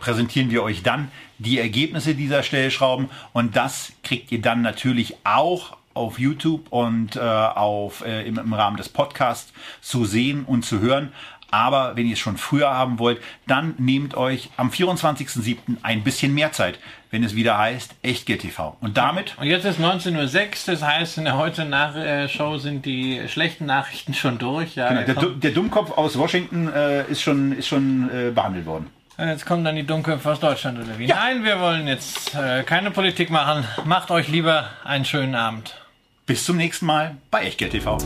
präsentieren wir euch dann die Ergebnisse dieser Stellschrauben und das kriegt ihr dann natürlich auch auf YouTube und äh, auf, äh, im, im Rahmen des Podcasts zu sehen und zu hören. Aber wenn ihr es schon früher haben wollt, dann nehmt euch am 24.07. ein bisschen mehr Zeit, wenn es wieder heißt Echtgeld TV. Und damit. Und jetzt ist 19.06 Uhr, das heißt, in der heute Show sind die schlechten Nachrichten schon durch. Ja, genau, der, der, Dummkopf aus Washington äh, ist schon, ist schon äh, behandelt worden. Jetzt kommen dann die Dummköpfe aus Deutschland oder wie? Ja. Nein, wir wollen jetzt äh, keine Politik machen. Macht euch lieber einen schönen Abend. Bis zum nächsten Mal bei Echtgeld TV.